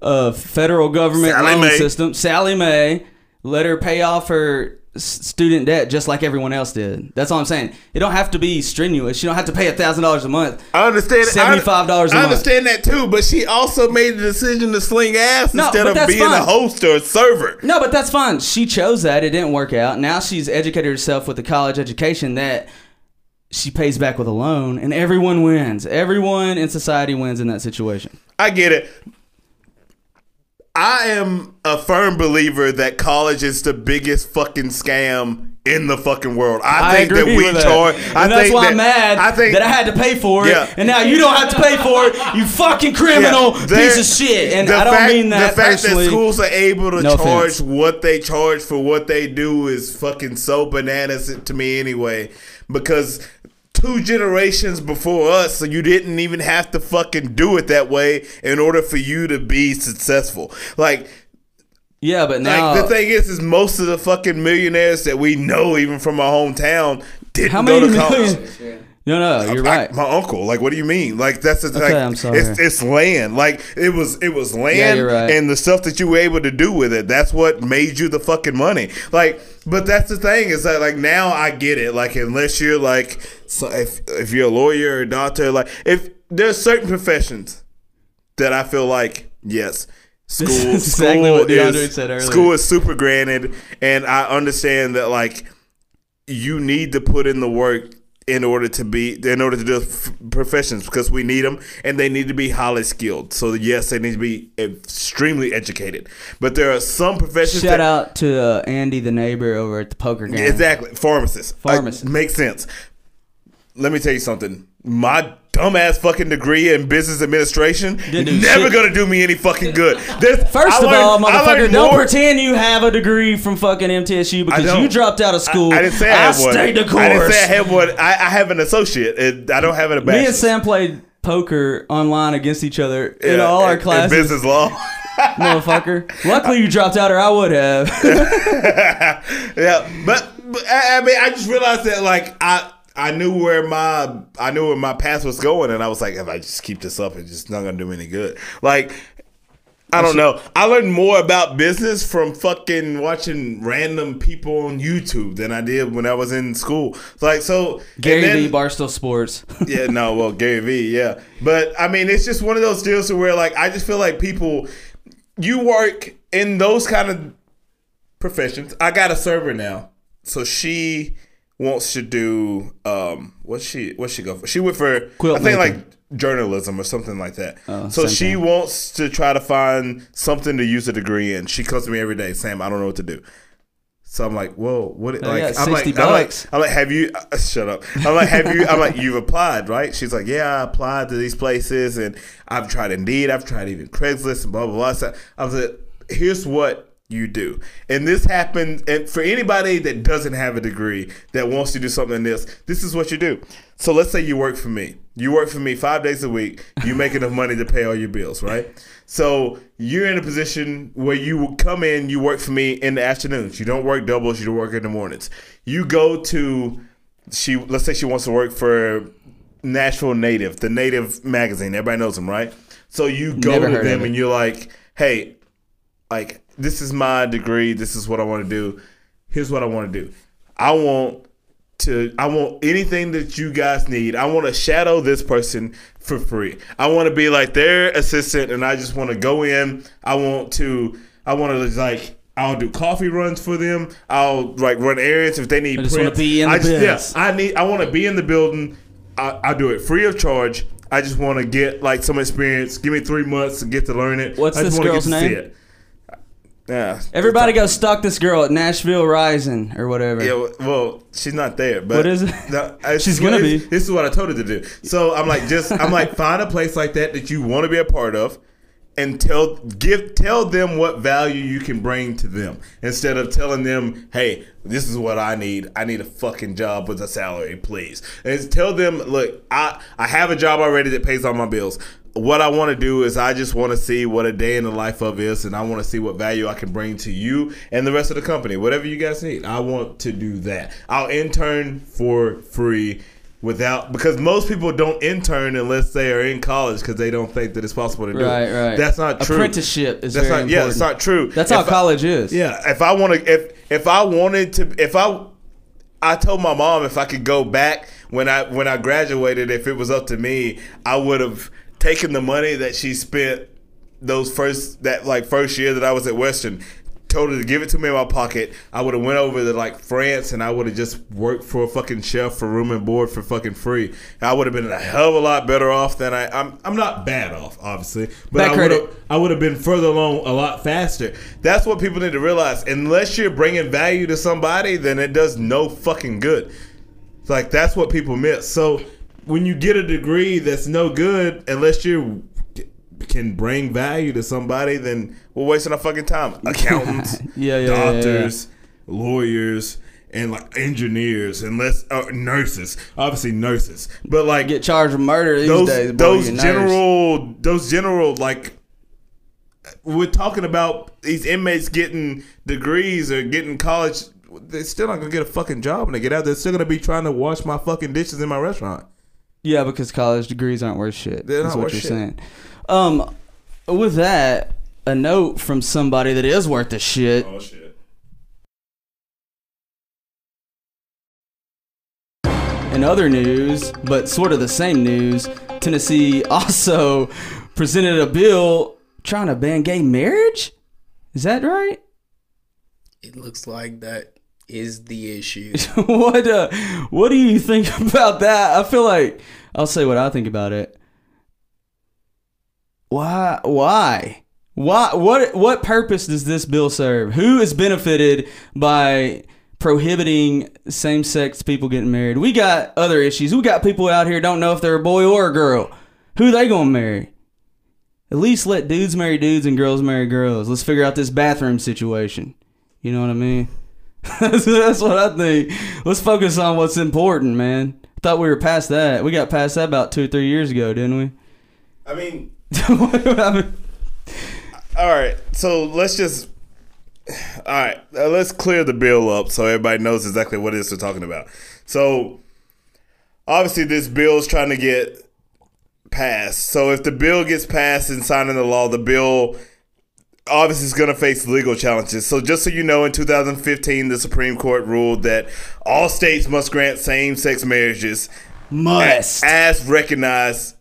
uh, federal government Sallie loan Mae. system, Sallie Mae, let her pay off her student debt just like everyone else did. That's all I'm saying. It don't have to be strenuous. You don't have to pay a $1,000 a month. I understand $75 a I month. I understand that too, but she also made the decision to sling ass No, instead of being a host or a server. No, but that's fine. She chose that. It didn't work out. Now she's educated herself with a college education that she pays back with a loan, and everyone wins. Everyone in society wins in that situation. I get it. I am a firm believer that college is the biggest fucking scam in the fucking world. I, I, think that we charge. and I that's think why that, I'm mad I think that I had to pay for it, Yeah. and now you don't have to pay for it. You fucking criminal Yeah, piece of shit. And I don't fact- mean that The fact that schools are able to No charge offense. what they charge for what they do is fucking so bananas to me anyway. Because two generations before us, so you didn't even have to fucking do it that way in order for you to be successful. Like. yeah, but now Like the thing is, is most of the fucking millionaires that we know, even from our hometown, didn't how go many to college. million? No, no, you're I- right. my uncle. Like, what do you mean? Like, that's the like, I'm sorry. It's, it's land. Like, it was it was land Yeah, right. and the stuff that you were able to do with it. That's what made you the fucking money. Like, but that's the thing is that like now I get it. Like, unless you're like, so if if you're a lawyer or a doctor, like if there's certain professions that I feel like yes. School, is school exactly what DeAndre is, said earlier. School is super granted, and I understand that like you need to put in the work in order to be in order to do professions because we need them and they need to be highly skilled. So yes they need to be extremely educated. But there are some professions Shout that out to uh, Andy, the neighbor over at the poker game. exactly. Pharmacists Pharmacist. Like, makes sense. Let me tell you something. My dumbass fucking degree in business administration never shit. gonna do me any fucking good There's- First I of learned- all, motherfucker, don't more- pretend you have a degree from fucking MTSU because you dropped out of school. I, I didn't say I, had one. stayed the course. I didn't say I had one. I, I have an associate. It, I don't have an Me and. Sam played poker online against each other in all our classes, business law. motherfucker. Luckily, you dropped out, or I would have. yeah, but But I, I mean, I just realized that like I I knew where my I knew where my path was going, and I was like, if I just keep this up, it's just not gonna do me any good. Like. I don't know. I learned more about business from fucking watching random people on YouTube than I did when I was in school. Like so, Gary then- V, Barstool Sports. yeah, no, well, Gary Vee, yeah. But I mean, it's just one of those deals where, like, I just feel like people, you work in those kind of professions. I got a server now, so she wants to do um, what she what she go for? She went for Quilt I think making. like journalism or something like that. Oh, so she thing. wants to try to find something to use a degree in. She comes to me every day, Sam. I don't know what to do. So I'm like, whoa, what? Oh, like, yeah, I'm like, 60 I'm like. I'm like, have you? Uh, shut up. I'm like, have you? I'm like, you've applied, right? She's like, yeah, I applied to these places, and I've tried Indeed, I've tried even Craigslist, and blah blah blah. So I was like, here's what you do, and this happens. And for anybody that doesn't have a degree that wants to do something in this, this is what you do. So let's say you work for me. You work for me five days a week. You make enough money to pay all your bills, right? So you're in a position where you will come in, you work for me in the afternoons. You don't work doubles, you don't work in the mornings. You go to she let's say she wants to work for Nashville Native, the Native magazine. Everybody knows them, right? So you go Never to them and you're like, "Hey, like this is my degree. This is what I want to do. Here's what I want to do. I want to I want anything that you guys need. I want to shadow this person for free. I want to be like their assistant and I just want to go in. I want to I want to like I'll do coffee runs for them. I'll like run errands if they need. I just prints. be in the I just. Yeah, I need. I want to be in the building. I, I do it free of charge. I just want to get like some experience. Give me three months to get to learn it. What's I just this girl's get to see name? Yeah. Everybody go stalk this girl at Nashville Rising or whatever. Yeah, well- well, she's not there. But What is it? No, She's gonna be. This is what I told her to do. So I'm like, just I'm like, find a place like that that you want to be a part of, and tell give tell them what value you can bring to them instead of telling them, hey, this is what I need. I need a fucking job with a salary, please. And tell them, look, I I have a job already that pays all my bills. What I want to do is I just want to see what a day in the life of is, and I want to see what value I can bring to you and the rest of the company. Whatever you guys need, I want to do that. I'll intern for free without because most people don't intern unless they are in college because they don't think that it's possible to do. Right, it. right. That's not true. Apprenticeship is That's very not. Yeah, it's not true. That's how I- college is. yeah, if I want to, if if I wanted to, if I, I told my mom if I could go back when I when I graduated, if it was up to me, I would have taken the money that she spent those first that like first year that I was at Western. Told her to give it to me in my pocket. I would have went over to like France and I would have just worked for a fucking chef for room and board for fucking free. I would have been a hell of a lot better off than I. I'm. I'm not bad off, obviously, but Back I would have. I would have been further along a lot faster. That's what people need to realize. Unless you're bringing value to somebody, then it does no fucking good. It's like that's what people miss. So when you get a degree that's no good, unless you can bring value to somebody, then we're wasting our fucking time. Accountants, Yeah, yeah, yeah, yeah, doctors, lawyers. And like engineers, unless uh, nurses, obviously nurses, but like Get charged with murder these those days. those you nurse. general those general like we're talking about these inmates getting degrees or getting college they're still not gonna get a fucking job when they get out they're still gonna be trying to wash my fucking dishes in my restaurant Yeah, because college degrees aren't worth shit. They're That's not what worth you're shit. saying. Um, with that, a note from somebody that is worth the shit. oh shit In other news, but sort of the same news, Tennessee also presented a bill trying to ban gay marriage. Is that right? It looks like that is the issue. what uh, what do you think about that? I feel like I'll say what I think about it. Why why? Why what what purpose does this bill serve? Who is benefited by prohibiting same-sex people getting married? We got other issues. We got people out here don't know if they're a boy or a girl. Who they going to marry? At least let dudes marry dudes and girls marry girls. Let's figure out this bathroom situation. You know what I mean? That's, that's what I think. Let's focus on what's important, man. Thought we were past that. We got past that about two or three years ago, didn't we? i mean I mean, all right so let's just All right, uh, let's clear the bill up so everybody knows exactly what it is we're talking about. So, obviously, this bill is trying to get passed. So, if the bill gets passed and signed into law, the bill obviously is going to face legal challenges. So, just so you know, in 2015, the Supreme Court ruled that all states must grant same-sex marriages Must. as recognized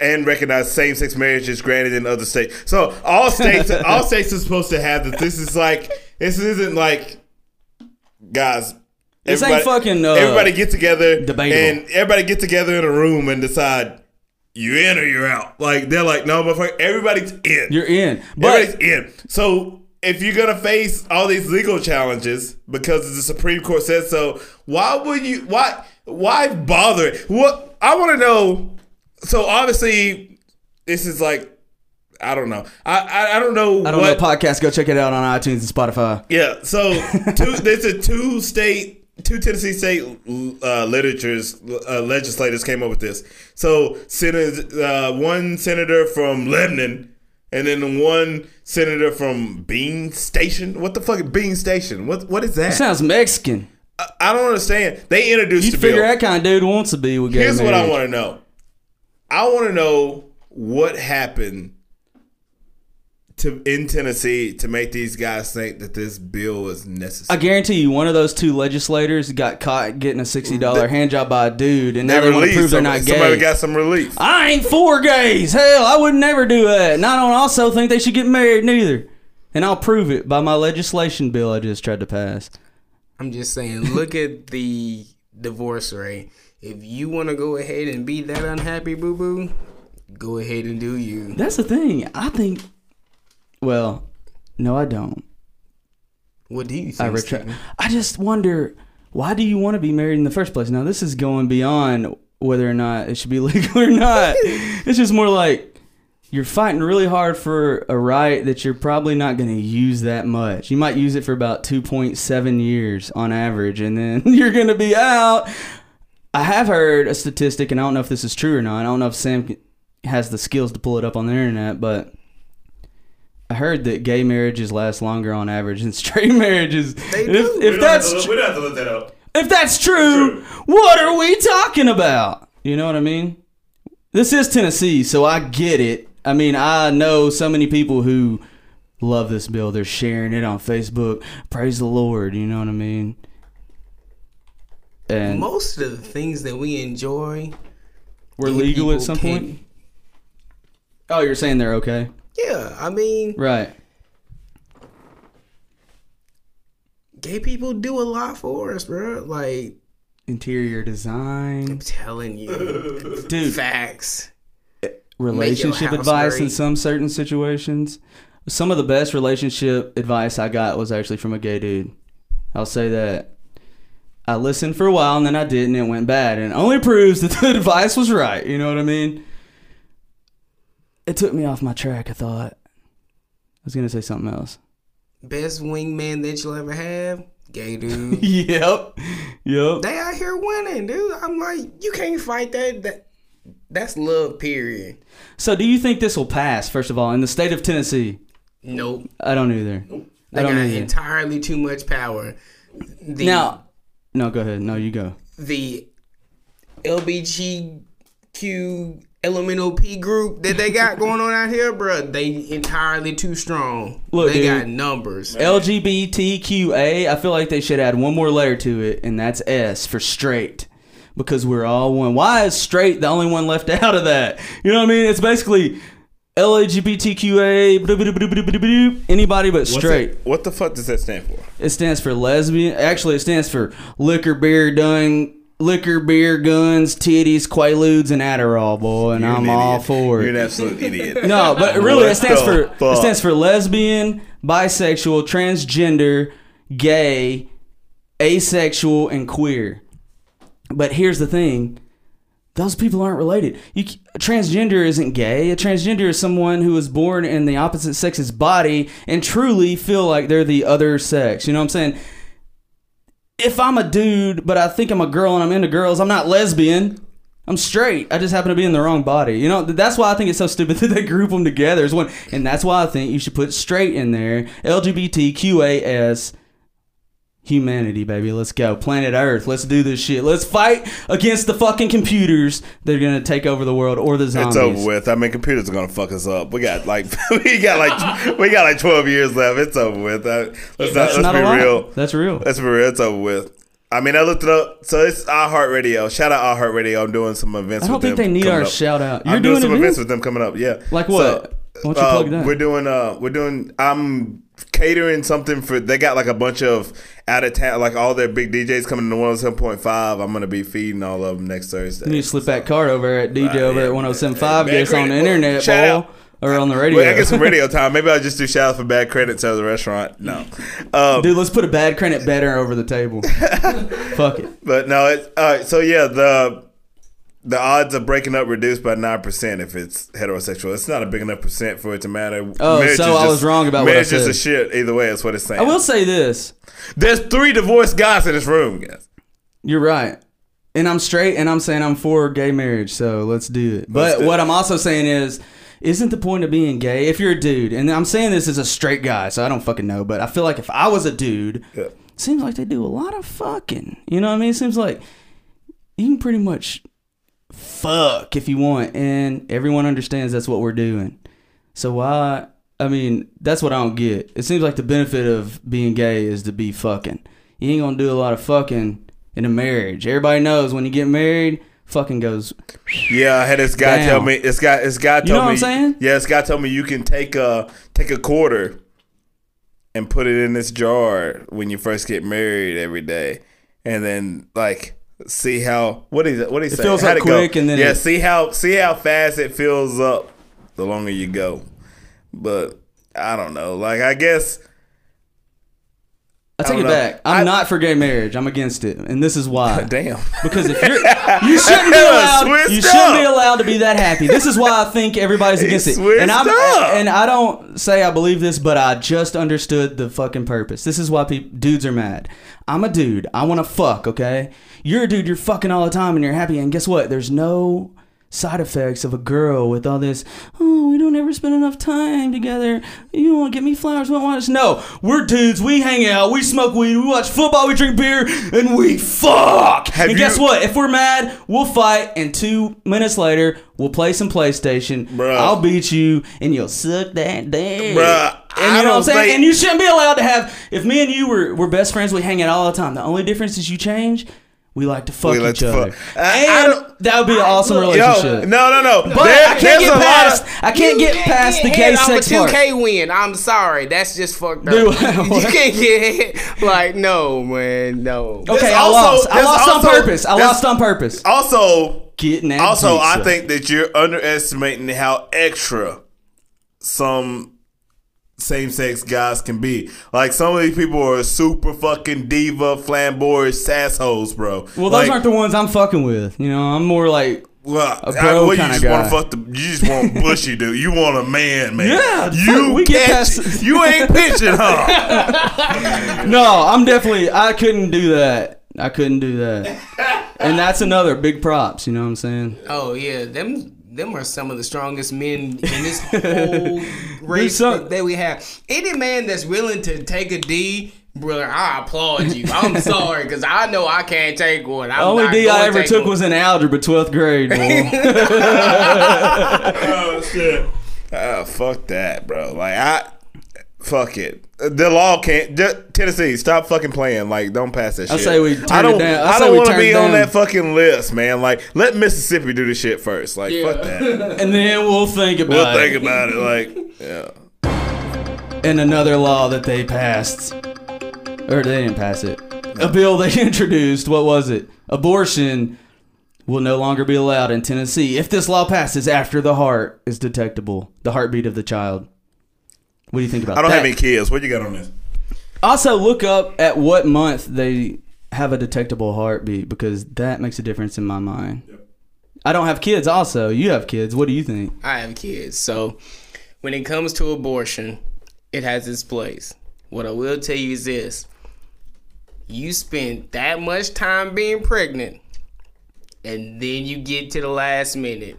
and recognize same-sex marriages granted in other states. So all states, all states are supposed to have that. This is like this isn't like guys. This ain't fucking, uh, everybody get together debatable. and everybody get together in a room and decide you in or you're out. Like they're like, no, motherfucker, everybody's in. You're in. But Everybody's in. So if you're gonna face all these legal challenges because the Supreme Court says so, why would you? Why? Why bother? What I want to know. So obviously, this is like. I don't know. I I, I don't know. I don't what, know podcast. Go check it out on iTunes and Spotify. Yeah. So two, there's a two state, two Tennessee state uh, literatures uh, legislators came up with this. So senator, uh, one senator from Lebanon, and then one senator from Bean Station. What the fuck, is Bean Station? What what is that? Sounds Mexican. I, I don't understand. They introduced You the figure bill. that kind of dude wants to be with Here's what I want to know. I want to know what happened to in Tennessee to make these guys think that this bill is necessary. I guarantee you, one of those two legislators got caught getting a sixty dollar hand job by a dude, and now They they want to released prove they're somebody, not gay. somebody got some relief. I ain't for gays. Hell, I would never do that. And I don't also think they should get married neither. And I'll prove it by my legislation bill I just tried to pass. I'm just saying, look at the divorce rate. If you want to go ahead and be that unhappy, boo boo, go ahead and do you. That's the thing. I think. Well, no, I don't. What do you think? I retract. I just wonder why do you want to be married in the first place? Now this is going beyond whether or not it should be legal or not. it's just more like you're fighting really hard for a right that you're probably not going to use that much. You might use it for about 2.7 years on average, and then you're going to be out. I have heard a statistic, and I don't know if this is true or not. I don't know if Sam has the skills to pull it up on the internet, but I heard that gay marriages last longer on average than straight marriages. They if, do. if that's tr- we don't have to look that up. if that's true, what are we talking about? You know what I mean? This is Tennessee, so I get it. I mean, I know so many people who love this bill. They're sharing it on Facebook. Praise the Lord. You know what I mean? And Most of the things that we enjoy, we're legal at some point. Oh, you're saying they're okay, yeah. I mean, right? gay people do a lot for us, bro. Like, Interior design. I'm telling you, dude. facts. relationship advice in some certain situations. Some of the best relationship advice I got was actually from a gay dude. I'll say that. I listened for a while and then I didn't and it went bad and it only proves that the advice was right. You know what I mean? It took me off my track, I thought. I was gonna say something else. Best wingman that you'll ever have, gay dude. yep. Yep. they out here winning, dude. I'm like, you can't fight that. That that's love. Period. So do you think this will pass, first of all, in the state of Tennessee? Nope. I don't either. They I don't got either. entirely too much power. The, Now no, go ahead. No, you go. the LBGQ elemental P group that they got going on out here, bro, they entirely too strong. Look, they dude. got numbers. LGBTQA, I feel like they should add one more letter to it, and that's S for straight. Because we're all one. Why is straight the only one left out of that? You know what I mean? It's basically LGBTQA, anybody but straight. it- what the fuck does that stand for? It stands for lesbian. Actually, it stands for liquor, beer, dun, liquor, beer, guns, titties, quaaludes, and Adderall, boy. And You're I'm all idiot. for You're an it. absolute idiot. No, but really, it stands for it stands for lesbian, bisexual, transgender, gay, asexual, and queer. But here's the thing: those people aren't related. You, transgender isn't gay. A transgender is someone who is born in the opposite sex's body and truly feel like they're the other sex. You know what I'm saying? If I'm a dude, but I think I'm a girl and I'm into girls, I'm not lesbian. I'm straight. I just happen to be in the wrong body. You know, that's why I think it's so stupid that they group them together. Is one, and that's why I think you should put straight in there. LGBTQAS humanity, baby. Let's go. Planet Earth. Let's do this shit. Let's fight against the fucking computers that are gonna take over the world or the zombies. It's over with. I mean, computers are gonna fuck us up. We got like we got like we got like twelve years left. It's over with. Uh, let's not, let's not be real. That's real. Let's be real. It's over with. I mean, I looked it up. So it's iHeartRadio. Shout out iHeartRadio. I'm doing some events. I don't think they need our up. shout out. You're I'm doing, doing some events? events with them coming up. Yeah. Like what? Why don't you uh, plug that? We're doing. Uh, we're doing. I'm catering something for. They got like a bunch of out of town, like all their big DJs coming to 107.5. I'm gonna be feeding all of them next Thursday. You need to slip that card over at DJ over yeah, at 1075. yeah, Get us on the internet, Shout boy. Or on the radio. Wait, I get some radio time. Maybe I'll just do shout out for bad credits at the restaurant. No. Um, Dude, let's put a bad credit better over the table. Fuck it. But no, it's all right. So yeah, the the odds of breaking up reduced by nine percent if it's heterosexual. It's not a big enough percent for it to matter. Oh, Marriage so is I was wrong about what I marriage is a shit either way. That's what it's saying. I will say this. There's three divorced guys in this room, guys. You're right. And I'm straight and I'm saying I'm for gay marriage, so let's do it. But do what it. I'm also saying is, isn't the point of being gay if you're a dude? And I'm saying this as a straight guy, so I don't fucking know. But I feel like if I was a dude, Yeah. it seems like they do a lot of fucking. You know what I mean? It seems like you can pretty much fuck if you want, and everyone understands that's what we're doing. So why? I mean, that's what I don't get. It seems like the benefit of being gay is to be fucking. You ain't gonna do a lot of fucking in a marriage. Everybody knows when you get married, fucking goes. Yeah, I had this guy Damn. tell me. This guy, this guy told me You know me. what I'm saying? Yeah, this guy told me you can take a take a quarter and put it in this jar when you first get married every day, and then like see how what is it? What is it? fills up quick and then yeah, it- see how see how fast it fills up the longer you go. But I don't know. Like I guess I take don't it know. back. I'm I- not for gay marriage. I'm against it, and this is why. damn. Because if you're, you shouldn't be allowed. You shouldn't be allowed to be that happy. This is why I think everybody's against it. And I'm up. and I don't say I believe this, but I just understood the fucking purpose. This is why people dudes are mad. I'm a dude. I want to fuck. Okay, you're a dude. You're fucking all the time, and you're happy. And guess what? There's no side effects of a girl with all this. Oh, we don't ever spend enough time together. You don't want to get me flowers. We don't want us. No, we're dudes. We hang out. We smoke weed. We watch football. We drink beer, and we fuck. Have and you- guess what? If we're mad, we'll fight, and two minutes later, we'll play some PlayStation. Bruh. I'll beat you, and you'll suck that dick. Bruh, And you know what I'm saying? think- And you shouldn't be allowed to have. If me and you were, were best friends, we hang out all the time. The only difference is you change. We like to fuck We like each to other, fuck. I- I and that would be an awesome Yo, relationship. no, no, no. But There- I can't get a lot past. of- I can't get past the gay sex a part. 2K win. I'm sorry. That's just fucked up. Dude, you can't get hit. Like, no, man, no. Okay, There's I also- lost. I there's lost on purpose. I lost on purpose. Also, Getting that Also, I think that you're underestimating how extra some same sex guys can be. Like some of these people are super fucking diva, flamboyant sassholes, bro. Well, those like, aren't the ones I'm fucking with. You know, I'm more like well, a I- bro well, you just want to fuck the. You just want bushy, dude. You want a man, man. Yeah, you fuck, we get catch- past- You ain't pitching, huh? No, I'm definitely. I couldn't do that. I couldn't do that. And that's another big props. You know what I'm saying? Oh yeah, them them are some of the strongest men in this whole race some- that we have. Any man that's willing to take a D, brother, I applaud you. I'm sorry because I know I can't take one. I'm The only D I ever took one. was in algebra, 12th grade. boy. oh shit. Oh fuck that, bro. Like I, fuck it. The law can't. ju- Tennessee, stop fucking playing. Like, don't pass that shit. I shit. say we turn I don't. it down. I I, don't want to be it on that fucking list, man. Like, let Mississippi do the shit first. Like, fuck that. and then we'll think about it. We'll it. think about it. Like, yeah. and another law that they passed, or they didn't pass it. A bill they introduced. What was it? Abortion will no longer be allowed in Tennessee if this law passes after the heart is detectable, the heartbeat of the child. What do you think about that? I don't that? have any kids. What you got on this? Also, look up at what month they have a detectable heartbeat because that makes a difference in my mind. I don't have kids. Also, you have kids. What do you think? I have kids, so when it comes to abortion, it has its place. What I will tell you is this: you spend that much time being pregnant, and then you get to the last minute.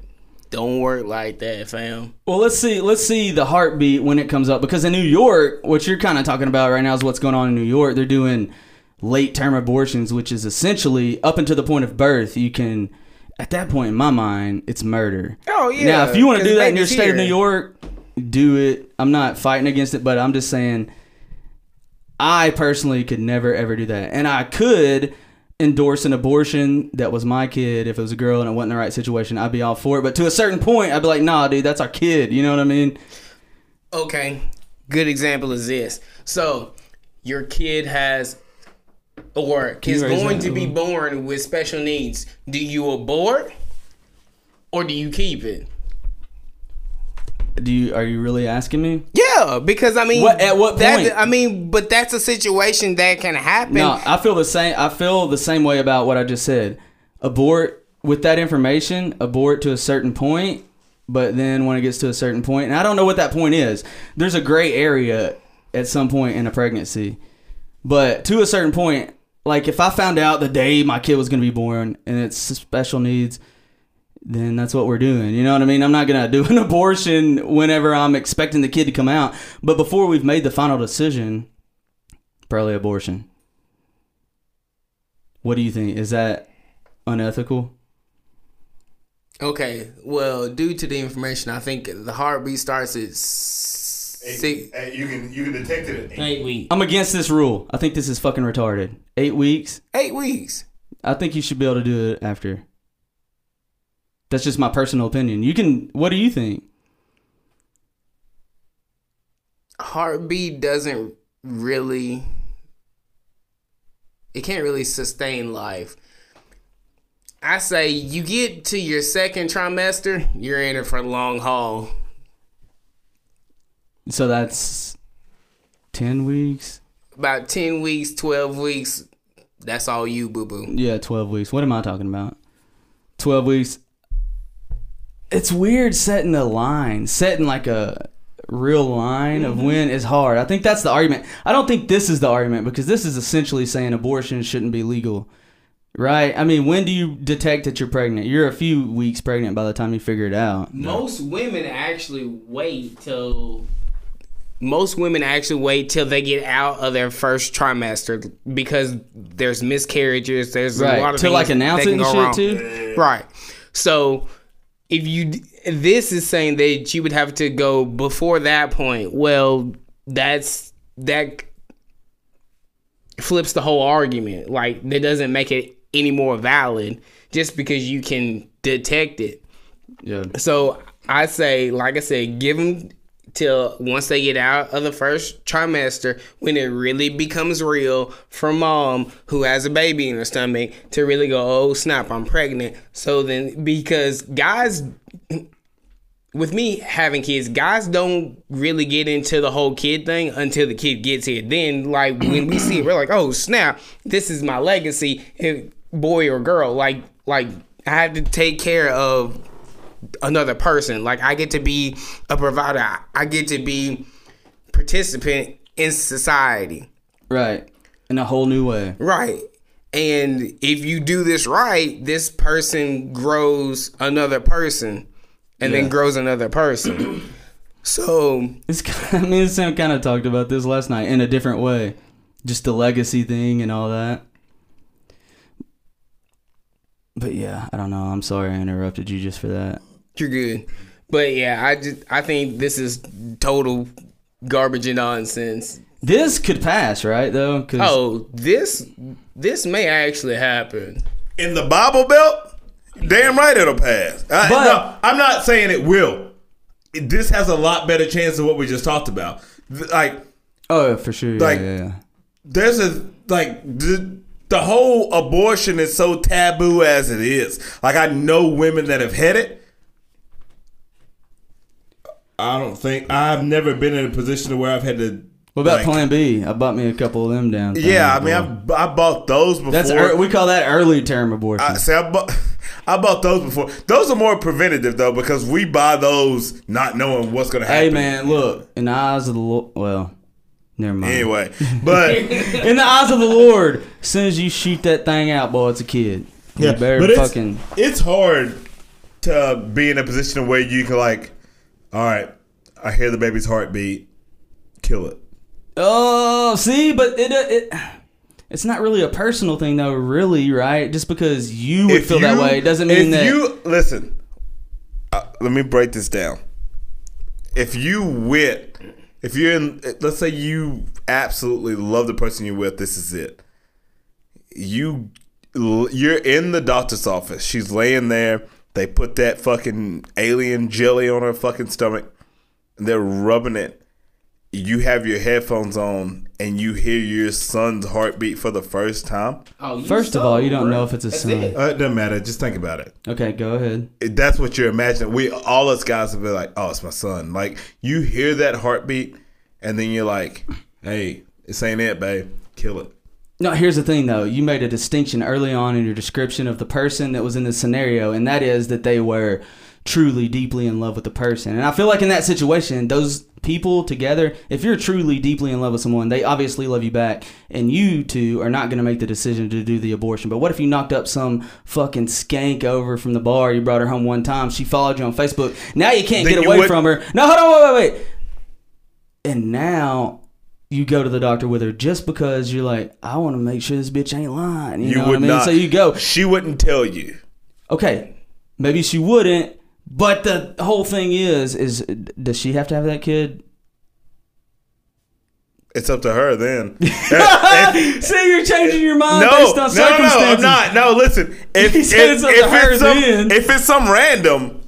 Don't work like that, fam. Well, let's see. Let's see the heartbeat when it comes up because in New York, what you're kind of talking about right now is what's going on in New York. They're doing late term abortions, which is essentially up until the point of birth. You can, at that point, in my mind, it's murder. Oh, yeah, Now, if you want to do that in your baby's state of New. York, do it. I'm not fighting against it, but I'm just saying, I personally could never ever do that, and I could endorse an abortion that was my kid if it was a girl and it wasn't the right situation. I'd be all for it, but to a certain point, I'd be like, nah, dude, that's our kid. You know what I mean? Okay, good example is this. So, your kid has, or is going to be born with special needs. Do you abort, or do you keep it? Do you are you really asking me? Yeah, because I mean, What- at what that- point? I mean, but that's a situation that can happen. No, I feel the same. I feel the same way about what I just said. Abort with that information. Abort to a certain point, but then when it gets to a certain point, and I don't know what that point is. There's a gray area at some point in a pregnancy, but to a certain point, like if I found out the day my kid was going to be born and it's special needs, then that's what we're doing. You know what I mean? I'm not gonna do an abortion whenever I'm expecting the kid to come out, but before we've made the final decision, probably abortion. What do you think? Is that unethical? Okay, well, due to the information, I think the heartbeat starts at six. Hey, you can you can detect it. At Eight weeks. I'm against this rule. I think this is fucking retarded. Eight weeks. Eight weeks. I think you should be able to do it after. That's just my personal opinion. You can. What do you think? Heartbeat doesn't really. It can't really sustain life. I say you get to your second trimester, you're in it for the long haul. So that's ten weeks. About 10 weeks, 12 weeks, that's all you, boo boo. Yeah, twelve weeks. What am I talking about? Twelve weeks. It's weird setting a line, setting like a real line of mm-hmm. when is hard. I think that's the argument. I don't think this is the argument because this is essentially saying abortion shouldn't be legal. Right? I mean, when do you detect that you're pregnant? You're a few weeks pregnant by the time you figure it out. Most women actually wait till most women actually wait till they get out of their first trimester because there's miscarriages. There's a lot of To like announce it can and go shit wrong. too? Right. So if you this is saying that you would have to go before that point. Well, that's that flips the whole argument. Like that doesn't make it any more valid just because you can detect it. Yeah. So I say, like I said, give them till once they get out of the first trimester, when it really becomes real for mom who has a baby in her stomach to really go, oh snap, I'm pregnant. So then, because guys, with me having kids, guys don't really get into the whole kid thing until the kid gets here. Then, like when we see it, we're like, oh snap, this is my legacy, eh, boy or girl. Like, like I have to take care of another person. Like I get to be a provider. I get to be participant in society. Right. In a whole new way. Right. And if you do this right, this person grows another person and Yeah. then grows another person. so It's kind of, me and Sam kind of talked about this last night in a different way. Just the legacy thing and all that. But yeah, I don't know. I'm sorry I interrupted you just for that. You're good. But yeah, I just I think this is total garbage and nonsense. This could pass, right? Though, 'Cause- Oh, this this may actually happen. in the Bible Belt, damn right it'll pass. I, But- no, I'm not saying it will. This has a lot better chance than what we just talked about. Like, oh, for sure. Yeah, Like- yeah, yeah. there's a like the, the whole abortion is so taboo as it is. Like, I know women that have had it. I don't think I've never been in a position where I've had to. What about like- Plan B? I bought me a couple of them down. Yeah, I mean. I, I bought those before. that's ear we call that early term abortion. I, see, I bought, I bought those before. Those are more preventative though because we buy those not knowing what's gonna happen. hey man, look in the eyes of the Lord. Well, never mind. Anyway, but in the eyes of the Lord, as soon as you shoot that thing out, boy, it's a kid. Better but it's, fucking. it's hard to be in a position where you can like, all right, I hear the baby's heartbeat, kill it. Oh, see, but it, it it's not really a personal thing though, really, right? Just because you would feel that you- way doesn't mean if that. you listen. Uh, let me break this down. If you went, if you're in, let's say you absolutely love the person you're with, this is it. You, you're in the doctor's office. She's laying there. They put that fucking alien jelly on her fucking stomach. And they're rubbing it. You have your headphones on and you hear your son's heartbeat for the first time. Oh, First of all, you don't know if it's a That's son. it. Uh, it doesn't matter. Just think about it. Okay, go ahead. that's what you're imagining. We all us guys will be like, "Oh, it's my son." Like you hear that heartbeat, and then you're like, "Hey, this ain't it, babe. Kill it." No, here's the thing though. You made a distinction early on in your description of the person that was in the scenario, and that is that they were truly deeply in love with the person. And I feel like in that situation, those people together, if you're truly deeply in love with someone, they obviously love you back, and you two are not going to make the decision to do the abortion. But what if you knocked up some fucking skank over from the bar? You brought her home one time. She followed you on Facebook. Now you can't Then get you away would- from her. No, hold on, wait, wait, wait. And now you go to the doctor with her just because you're like, I want to make sure this bitch ain't lying. You, You know would what I mean? not. So you go, She wouldn't tell you. okay, maybe she wouldn't, but the whole thing is, is does she have to have that kid? It's up to her then. See, you're changing your mind no, based no, on no, no. I'm not. No, listen. If, He if, it's up if to her it's some, then. if it's some random,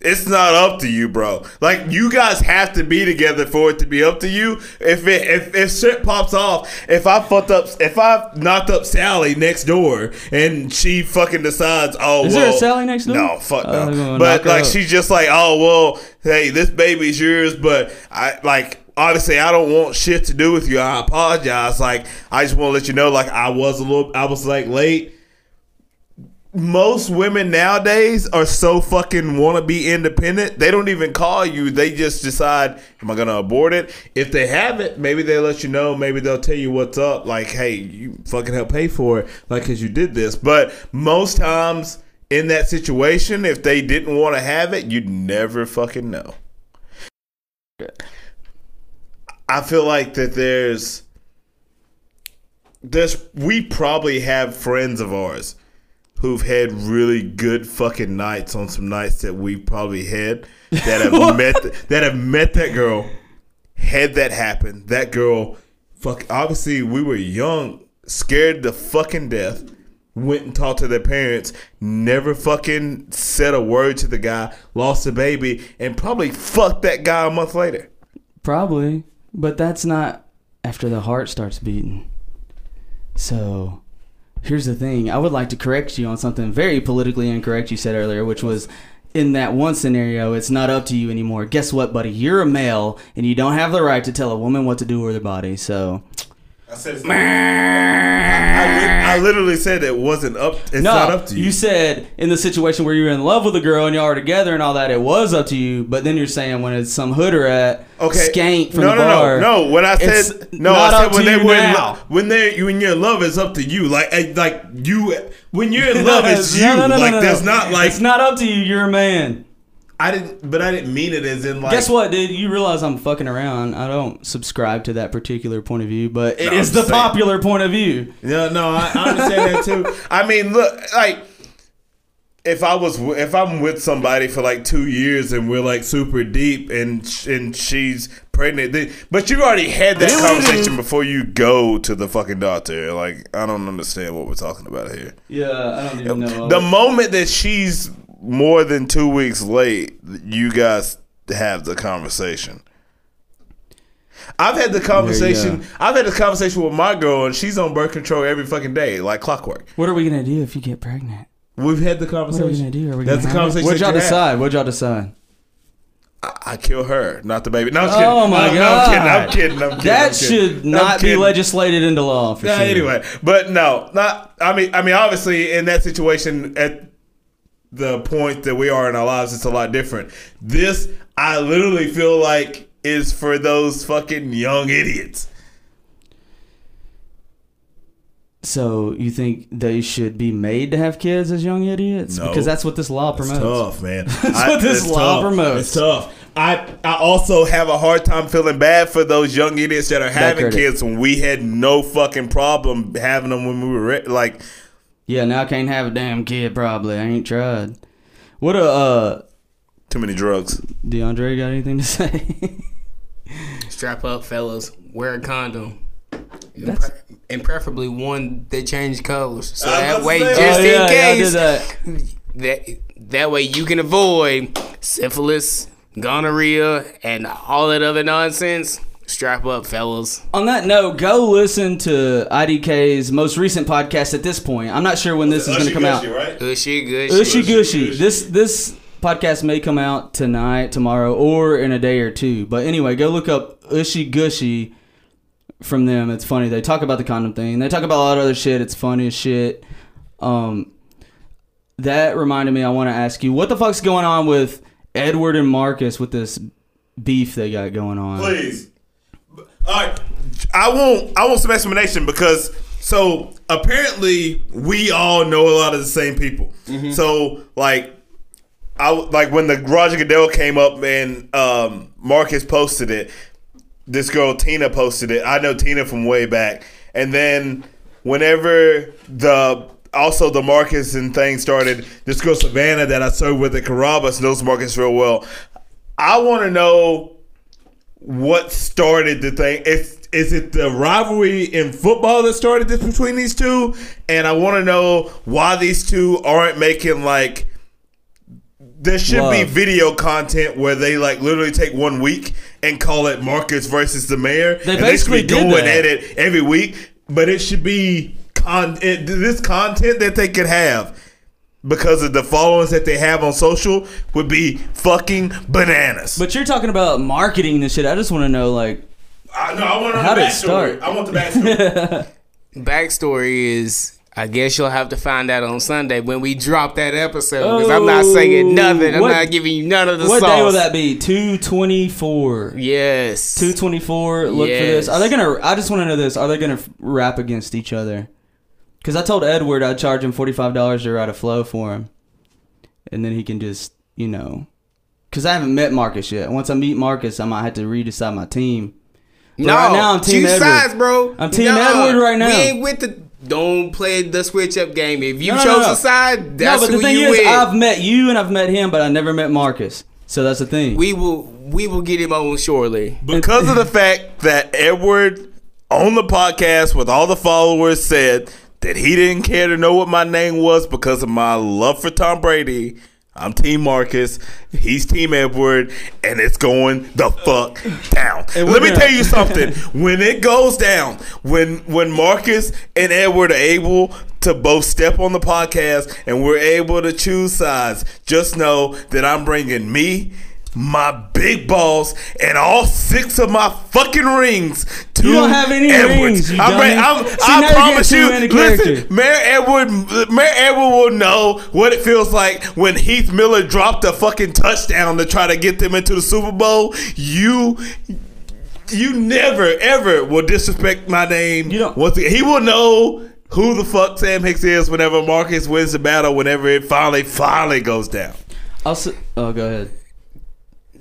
it's not up to you, bro. Like you guys have to be together for it to be up to you. If it if, if shit pops off, if I fucked up, if I knocked up Sally next door and she fucking decides, oh, Is well, there a Sally next door? No, fuck Oh, no. But like up. she's just like, oh well, hey, this baby's yours, but I like obviously I don't want shit to do with you. I apologize. Like I just want to let you know, like I was a little, I was like late. Most women nowadays are so fucking want to be independent. They don't even call you. They just decide, am I gonna abort it? If they have it, maybe they'll let you know. Maybe they'll tell you what's up. Like, hey, you fucking help pay for it, like because you did this. But most times in that situation, if they didn't want to have it, you'd never fucking know. I feel like that there's there's we probably have friends of ours who've had really good fucking nights on some nights that we probably had that have met that have met that girl had that happen that girl fuck obviously we were young scared to fucking death went and talked to their parents never fucking said a word to the guy lost a baby and probably fucked that guy a month later Probably, but that's not after the heart starts beating. So, here's the thing. I would like to correct you on something very politically incorrect you said earlier, which was in that one scenario, it's not up to you anymore. Guess what, buddy? You're a male, and you don't have the right to tell a woman what to do with her body. So, I said I, I literally said it wasn't up. It's no, not up to you. You said in the situation where you're in love with a girl and y'all are together and all that, it was up to you. But then you're saying when it's some hooder at okay, skank from no, the no, bar. no, no. When I said no, I said when they were in love, when they when you're in love, it's up to you. Like eh, like you when you're in love, it's No, you. no, no, no, like no, there's no. not like it's not up to you. You're a man. I didn't, but I didn't mean it as in like. Guess what, dude? You realize I'm fucking around. I don't subscribe to that particular point of view, but it No, is the saying. popular point of view. No, no, I, I understand that too. I mean, look, like if I was if I'm with somebody for like two years and we're like super deep and and she's pregnant, then, but you already had that conversation before you go to the fucking doctor. Like, I don't understand what we're talking about here. Yeah, I don't even know. The moment that she's more than two weeks late, you guys have the conversation. I've had the conversation. go. I've had the conversation with my girl, and she's on birth control every fucking day, like clockwork. what are we gonna do if you get pregnant? We've had the conversation. What are we gonna do? Are we That's gonna the have it? conversation What'd y'all that you decide? What'd y'all decide? I, I kill her, not the baby. No, I'm oh kidding. Oh my no, god! No, I'm kidding. I'm kidding. I'm kidding. That I'm kidding. should I'm not be legislated into law for Yeah, sure. anyway, but no, not. I mean, I mean, obviously, in that situation, at the point that we are in our lives, it's a lot different. This, I literally feel like, is for those fucking young idiots. So you think they should be made to have kids as young idiots? No. Because that's what this law It's promotes. tough, man. That's what this law promotes. It's tough. I I also have a hard time feeling bad for those young idiots that are having credit. kids when we had no fucking problem having them when we were re- like. Yeah, now I can't have a damn kid. Probably I ain't tried. What a uh, Too many drugs. DeAndre got anything to say? Strap up, fellas. Wear a condom. And, That's- pre- and preferably one that changed colors. So I that way, say- just oh, yeah, in case, did that. that that way you can avoid syphilis, gonorrhea, and all that other nonsense. Strap up, fellas. On that note, go listen to IDK's most recent podcast. At this point, I'm not sure when this is going to come out. right? Gushy, gushy. Ushy gushy. gushy. This this podcast may come out tonight, tomorrow, or in a day or two. But anyway, go look up Ushy Gushy from them. It's funny. They talk about the condom thing. They talk about a lot of other shit. It's funny as shit. Um, that reminded me. I want to ask you, what the fuck's going on with Edward and Marcus with this beef they got going on? Please. All right. I want I want some explanation because so apparently we all know a lot of the same people. So like I like when the Roger Goodell came up and um, Marcus posted it. This girl Tina posted it. I know Tina from way back. And then whenever the also the Marcus and thing started, this girl Savannah that I served with at Carrabba's knows Marcus real well. I want to know what started the thing. Is is it the rivalry in football that started this between these two? And I want to know why these two aren't making like there should be video content where they like literally take one week and call it Marcus versus the mayor. They and basically should be did doing that. it every week, but it should be con it, this content that they could have because of the followers that they have on social would be fucking bananas. But you're talking about marketing this shit. I just want to know, like, I, no, I want to know How the did it start? I want the backstory. Backstory is, I guess you'll have to find out on Sunday when we drop that episode. Because I'm not saying oh, nothing. I'm What- not giving you none of the what sauce. day will that be? Two twenty four. Yes. Two twenty four. Look for this. Are they gonna? I just want to know this. Are they gonna rap against each other? Because I told Edward I'd charge him forty five dollars to write a flow for him, and then he can just you know. Because I haven't met Marcus yet. Once I meet Marcus, I might have to redecide my team. But No, right now I'm Team choose Edward. sides, bro. I'm Team Edward right now. We ain't with the. Don't play the switch up game. If you No, no, chose no. a side, that's no, but the who thing you is, with. I've met you and I've met him, but I never met Marcus. So that's the thing. we will. We will get him on shortly. because of the fact that Edward on the podcast with all the followers said that he didn't care to know what my name was because of my love for Tom Brady. I'm Team Marcus. He's Team Edward, and it's going the fuck down. Let me tell you something. when it goes down, when when Marcus and Edward are able to both step on the podcast and we're able to choose sides, just know that I'm bringing me, my big balls, and all six of my fucking rings to You don't have any Edwards. rings, you I'm. I'm- I promise you. Listen. Mayor Edward, Mayor Edward will know what it feels like when Heath Miller dropped a fucking touchdown to try to get them into the Super Bowl. You. You never ever will disrespect my name. You don't- Once again, he will know who the fuck Sam Hicks is whenever Marcus wins the battle. Whenever it finally, finally goes down. I'll s- oh, go ahead.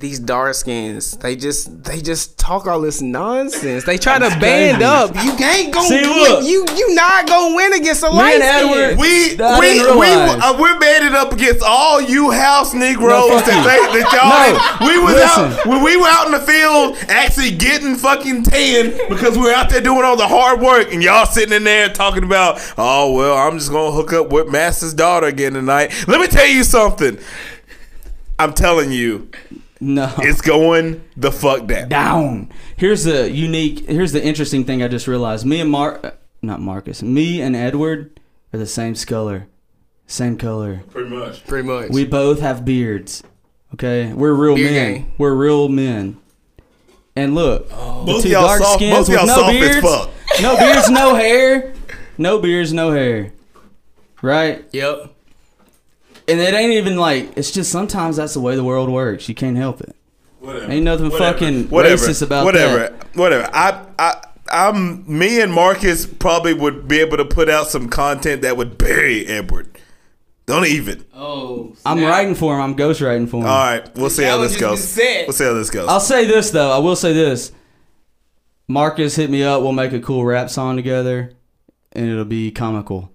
These dark skins, they just they just talk all this nonsense. They try to band crazy. up. You ain't gonna See, win. look. You you not gonna win against a Me light and Edward- skin. We I we we uh, we're banded up against all you house Negroes No, that, you. they, that y'all. No, we was listen. out when we were out in the field actually getting fucking tan because we were out there doing all the hard work and y'all sitting in there talking about oh well I'm just gonna hook up with Master's daughter again tonight. Let me tell you something. I'm telling you, No. it's going the fuck down. down. Here's the unique. Here's the interesting thing I just realized. Me and Mar, uh, not Marcus. Me and Edward are the same color, same color. Pretty much. Pretty much. We both have beards. Okay, we're real Beard men. gang. We're real men. And look, the Both two y'all dark soft- skins both with y'all no soft as fuck. no beards, no hair, no beards, no hair. Right? yep. And it ain't even like it's just sometimes that's the way the world works. You can't help it. Whatever. Ain't nothing fucking Whatever. racist about that. whatever. that. Whatever. I I I'm me and Marcus probably would be able to put out some content that would bury Edward. Don't even. Oh, I'm writing for him. I'm ghostwriting for him. All right, we'll see how challenge this has goes. been set. We'll see how this goes. I'll say this though. I will say this. Marcus hit me up. We'll make a cool rap song together, and it'll be comical.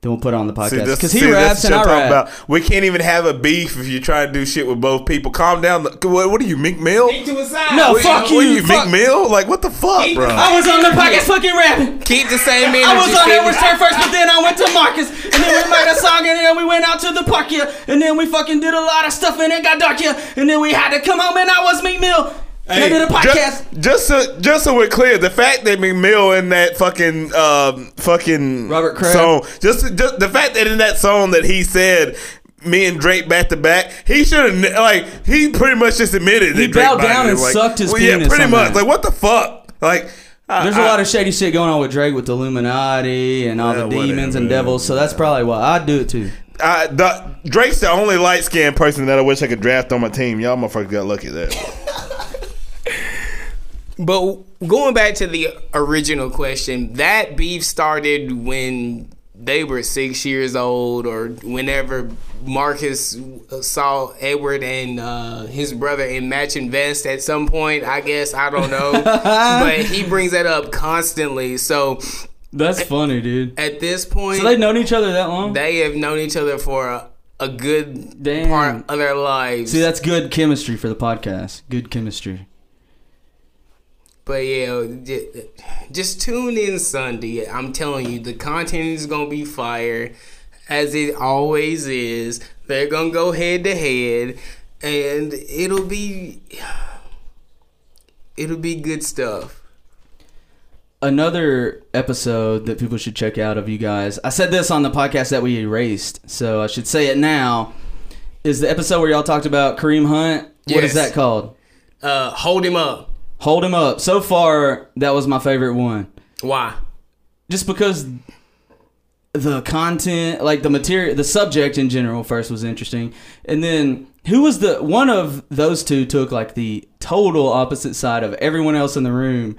Then we'll put it on the podcast because see, he this raps shit and I I'm talking rap. about. We can't even have a beef if you try to do shit with both people. Calm down. What, what are you, Meek Mill? Keep to his side. No, What- fuck what are you, you, fuck- Meek Mill? Like what the fuck, Keep- bro? I was on the podcast fucking rapping. Keep the same energy. I was on Steven. Edward Stern first, but then I went to Marcus, and then we made a song, and then we went out to the park here, and then we fucking did a lot of stuff, and it got dark here, and then we had to come home, and I was Meek Mill, I a podcast. Just, just so just so we're clear, the fact that Meek Mill in that fucking um fucking Robert Kraft. song, just just the fact that in that song that he said. Me and Drake back to back. He should have like he pretty much just admitted He that Drake bowed down and like, sucked his well, Yeah, pretty much. that. Like what the fuck? Like There's a lot of shady shit going on with Drake with the Illuminati and all Yeah, the demons whatever. and devils, so that's probably why I'd do it too. I, the, Drake's the only light skinned person that I wish I could draft on my team. Y'all motherfuckers got lucky there. But going back to the original question, that beef started when they were six years old, or whenever Marcus saw Edward and uh, his brother in matching vests at some point. I guess I don't know, but he brings that up constantly. So That's funny, dude. at this point, So they've known each other that long? they have known each other for a, a good Damn. part of their lives. See, that's good chemistry for the podcast. Good chemistry. But yeah, just tune in Sunday. I'm telling you, the content is gonna be fire, as it always is. They're gonna go head to head, and it'll be it'll be good stuff. Another episode that people should check out of you guys. I said this on the podcast that we erased, so I should say it now. Is the episode where y'all talked about Kareem Hunt? What is Yes. that called? Uh, hold him up. Hold him up. So far, that was my favorite one. Why? just because the content like the material the subject in general first was interesting and then who was the one of those two took like the total opposite side of everyone else in the room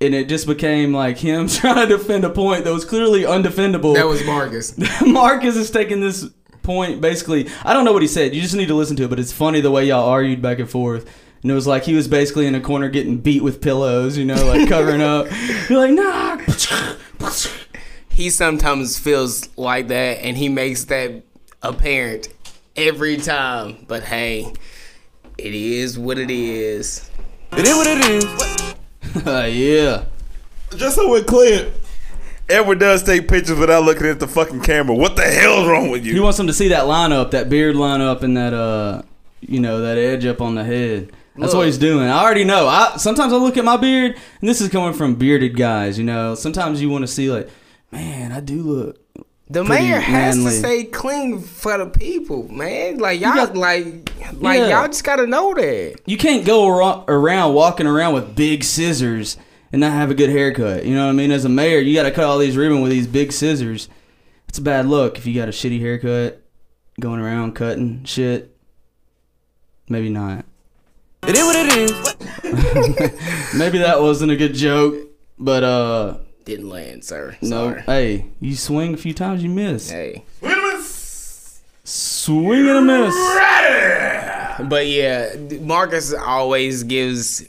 and it just became like him trying to defend a point that was clearly undefendable That was Marcus. marcus is taking this point basically i don't know what he said you just need to listen to it but it's funny the way y'all argued back and forth and it was like he was basically in a corner getting beat with pillows, you know, like covering up. You're like, nah. he sometimes feels like that, and he makes that apparent every time. But hey, it is what it is. It is what it is. Uh, yeah. Just so we're clear, Edward does take pictures without looking at the fucking camera. What the hell's wrong with you? He wants them to see that lineup, that beard lineup, and that uh, you know, that edge up on the head. That's what he's doing. I already know. I sometimes I look at my beard, and this is coming from bearded guys. You know, sometimes you want to see like, man, I do look. The mayor has manly. to stay clean for the people, man. Like y'all, got- like, like Yeah. y'all just gotta know that. You can't go ar- around walking around with big scissors and not have a good haircut. You know what I mean? As a mayor, you got to cut all these ribbon with these big scissors. It's a bad look if you got a shitty haircut, going around cutting shit. Maybe not. It is what it is. Maybe that wasn't a good joke, but uh, Didn't land, sir. no. Sorry. Hey, you swing a few times, you miss. Hey. Swing and a miss. Swing and a miss. But yeah, Marcus always gives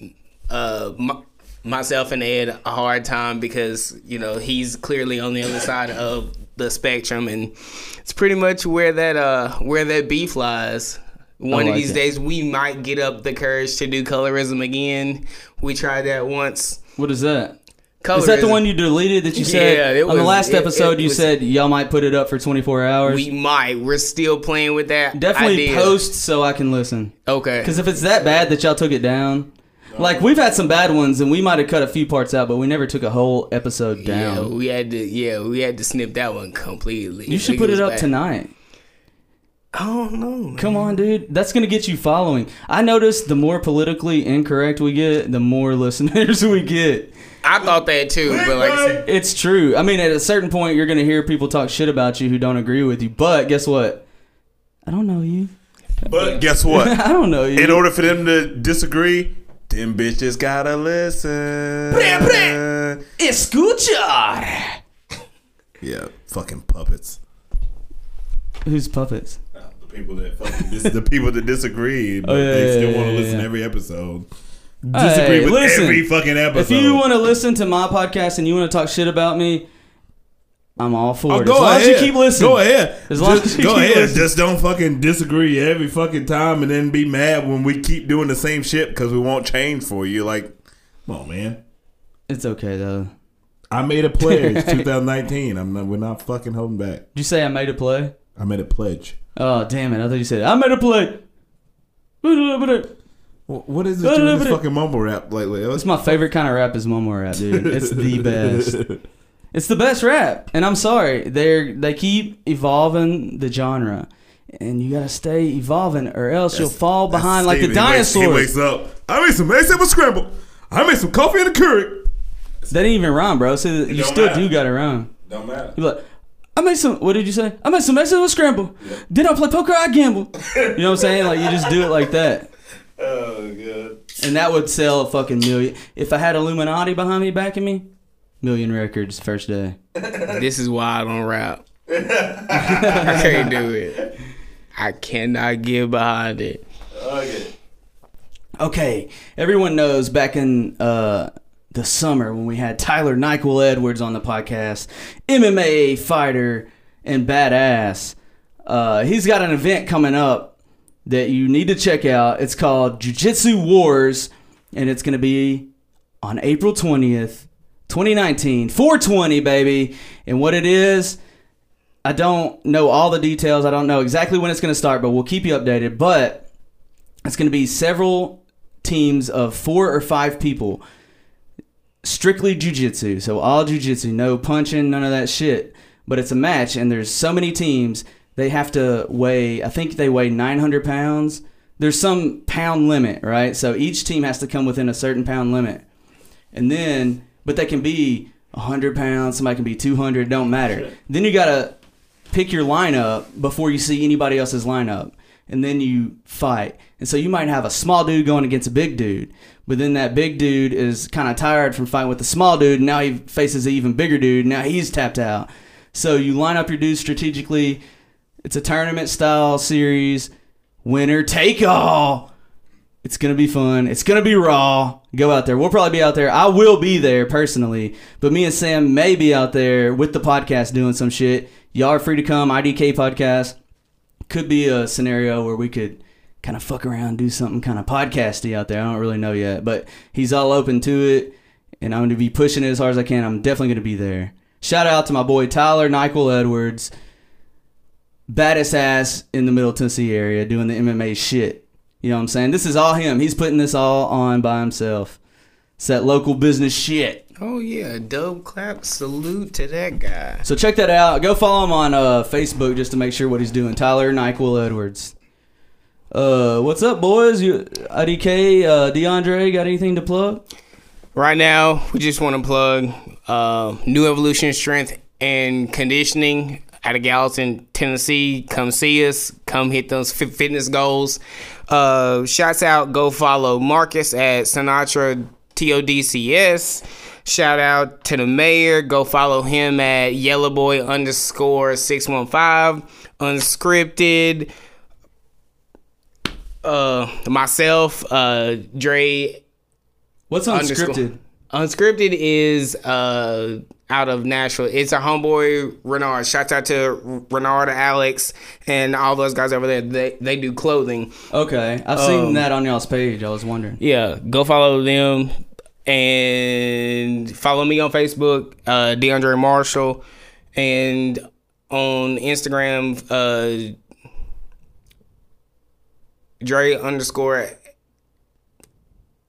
uh, m- myself and Ed a hard time because you know he's clearly on the other side of the spectrum, and it's pretty much where that uh where that beef lies. One of these it. days, we might get up the courage to do colorism again. We tried that once. What is that? Colorism. Is that the one you deleted that you said Yeah, it on the last it- episode? it you was- said y'all might put it up for 24 hours. We might. We're still playing with that. Definitely idea. post so I can listen. Okay. Because if it's that bad that y'all took it down, like we've had some bad ones and we might have cut a few parts out, but we never took a whole episode Yeah, down. we had to. Yeah, we had to snip that one completely. you should Like, put it was up bad. tonight. Oh, I don't know. Man. Come on, dude. That's gonna get you following. I noticed the more politically incorrect we get, the more listeners we get. I thought that too, but like, said, It's true. I mean, at a certain point, you're gonna hear people talk shit about you who don't agree with you. But guess what? I don't know you. But guess what? I don't know you. In order for them to disagree, Them bitches gotta listen. Escuchar. Yeah, fucking puppets. Who's puppets? People that fucking dis- the people that disagree, oh, but Oh, yeah, they still yeah, want to yeah, listen yeah. every episode. Disagree Hey, with listen, every fucking episode. If you want to listen to my podcast and you want to talk shit about me, I'm all for Oh, it. go as long ahead. as you keep listening. Go ahead. As long Just as you go keep ahead. listening. Just don't fucking disagree every fucking time and then be mad when we keep doing the same shit because we won't change for you. Like, come on, man. It's okay though. I made a pledge 2019. I'm not. We're not fucking holding back. Did you say I made a play? I made a pledge. Oh damn it! I thought you said I made a play. What is it doing this fucking mumble rap lately? It's my favorite kind of rap is mumble rap, dude. It's the best. It's the best rap, and I'm sorry, they're they keep evolving the genre, and you gotta stay evolving, or else you'll fall behind like the Stevie. He wakes- dinosaurs. He wakes up. I made some eggs and scramble. I made some coffee and a curry. That didn't even rhyme, bro. So you still matter. do got to rhyme. Don't matter. You like, I made some. What did you say? I made some eggs with scramble. Then I play poker. I gamble. You know what I'm saying? Like you just do it like that, Oh god. and that would sell a fucking million. If I had Illuminati behind me backing me, million records first day. This is why I don't rap. I can't do it. I cannot get behind it. Okay. Okay, everyone knows back in uh, the summer when we had Tyler Nyquil Edwards on the podcast, MMA fighter and badass. Uh, he's got an event coming up that you need to check out. It's called Jiu Jitsu Wars, and it's going to be on April 20th, 2019, 420, baby. And what it is, I don't know all the details. I don't know exactly when it's going to start, but we'll keep you updated. But it's going to be several teams of four or five people strictly jujitsu. So all jujitsu, no punching, none of that shit. But it's a match, and there's so many teams. They have to weigh. I think they weigh 900 pounds. There's some pound limit, right? So each team has to come within a certain pound limit, and then, but they can be 100 pounds. Somebody can be 200. Don't matter. Then you gotta pick your lineup before you see anybody else's lineup. And then you fight. And so you might have a small dude going against a big dude. But then that big dude is kind of tired from fighting with the small dude. And now he faces an even bigger dude. Now he's tapped out. So you line up your dudes strategically. It's a tournament style series. Winner take all. It's gonna be fun. It's gonna be raw. Go out there. We'll probably be out there. I will be there personally, but me and Sam may be out there with the podcast doing some shit. Y'all are free to come. IDK podcast could be a scenario where we could kind of fuck around, do something kind of podcasty out there. I don't really know yet, but he's all open to it, and I'm going to be pushing it as hard as I can. I'm definitely going to be there. Shout out to my boy Tyler Nyquil Edwards, baddest ass in the Middle Tennessee area doing the MMA shit. You know what I'm saying? This is all him. He's putting this all on by himself. It's that local business shit. Oh yeah, dub clap salute to that guy. So check that out. Go follow him on uh, Facebook just to make sure what he's doing. Tyler Nyquil Edwards. Uh, what's up, boys? You IDK, uh, DeAndre, got anything to plug? Right now, we just want to plug uh, New Evolution Strength and Conditioning out of Gallatin, Tennessee. Come see us. Come hit those fitness goals. Uh, shouts out. Go follow Marcus at Sinatra TODCS. Shout out to the mayor. Go follow him at Yellowboy underscore six one five. Unscripted. Uh, myself, uh, Dre What's unscripted? Unscripted is uh out of Nashville. It's a homeboy Renard. Shouts out to Renard, Alex, and all those guys over there. They they do clothing. Okay, I've seen Um, that on y'all's page. I was wondering. Yeah, go follow them and follow me on Facebook, uh, DeAndre Marshall, and on Instagram, uh, Dre underscore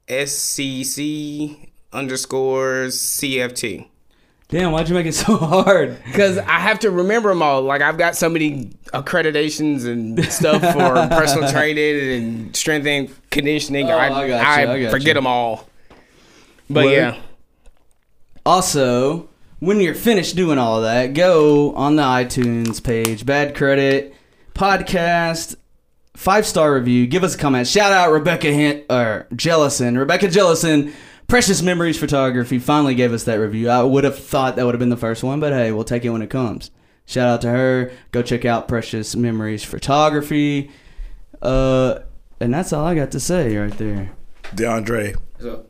SCC underscore CFT. Damn, why'd you make it so hard? Because I have to remember them all. Like I've got so many accreditations and stuff for personal training and strength and conditioning. Oh, I, I I, I forget you. them all. But Word. yeah, Also, when you're finished doing all that, go on the iTunes page, Bad Credit Podcast. five star review. Give us a comment. Shout out Rebecca Hint or Jellison. Rebecca Jellison. Precious Memories Photography finally gave us that review. I would have thought that would have been the first one, but hey, we'll take it when it comes. Shout out to her. Go check out Precious Memories Photography. Uh, and that's all I got to say right there. DeAndre, So,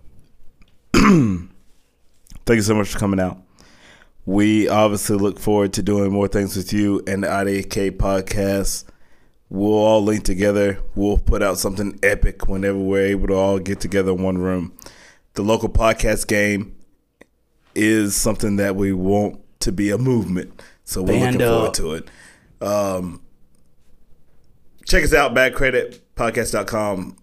thank you so much for coming out. We obviously look forward to doing more things with you and the IDK podcast. We'll all link together. We'll put out something epic whenever we're able to all get together in one room. The local podcast game is something that we want to be a movement. So we're Band looking forward to it. Um, check us out, badcreditpodcast.com.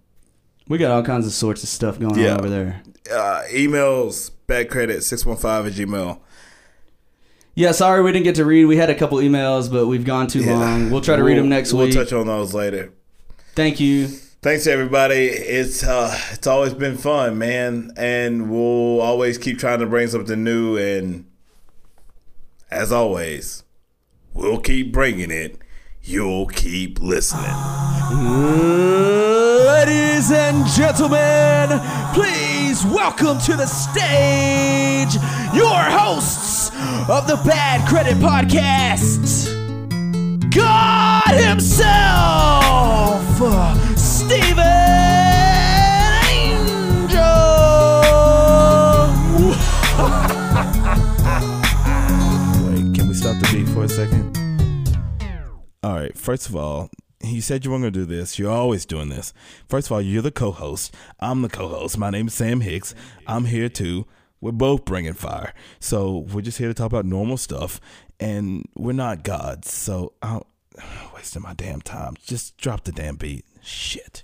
We got all kinds of sorts of stuff going Yeah. on over there. Uh, emails, badcredit615 at gmail. Yeah, sorry we didn't get to read. We had a couple emails, but we've gone too Yeah. long. We'll try to read them next week. we'll touch on those later. Thank you. Thanks everybody. It's uh it's always been fun, man, and we'll always keep trying to bring something new and as always, we'll keep bringing it. You'll keep listening. Mm, ladies and gentlemen, please welcome to the stage your hosts of the Bad Credit Podcast. God himself, Steven Angel. Wait, can we stop the beat for a second? All right, first of all, you said you weren't going to do this. You're always doing this. First of all, you're the co host. I'm the co host. My name is Sam Hicks. I'm here too. We're both bringing fire. So we're just here to talk about normal stuff. And we're not gods. So I'm wasting my damn time. Just drop the damn beat. Shit.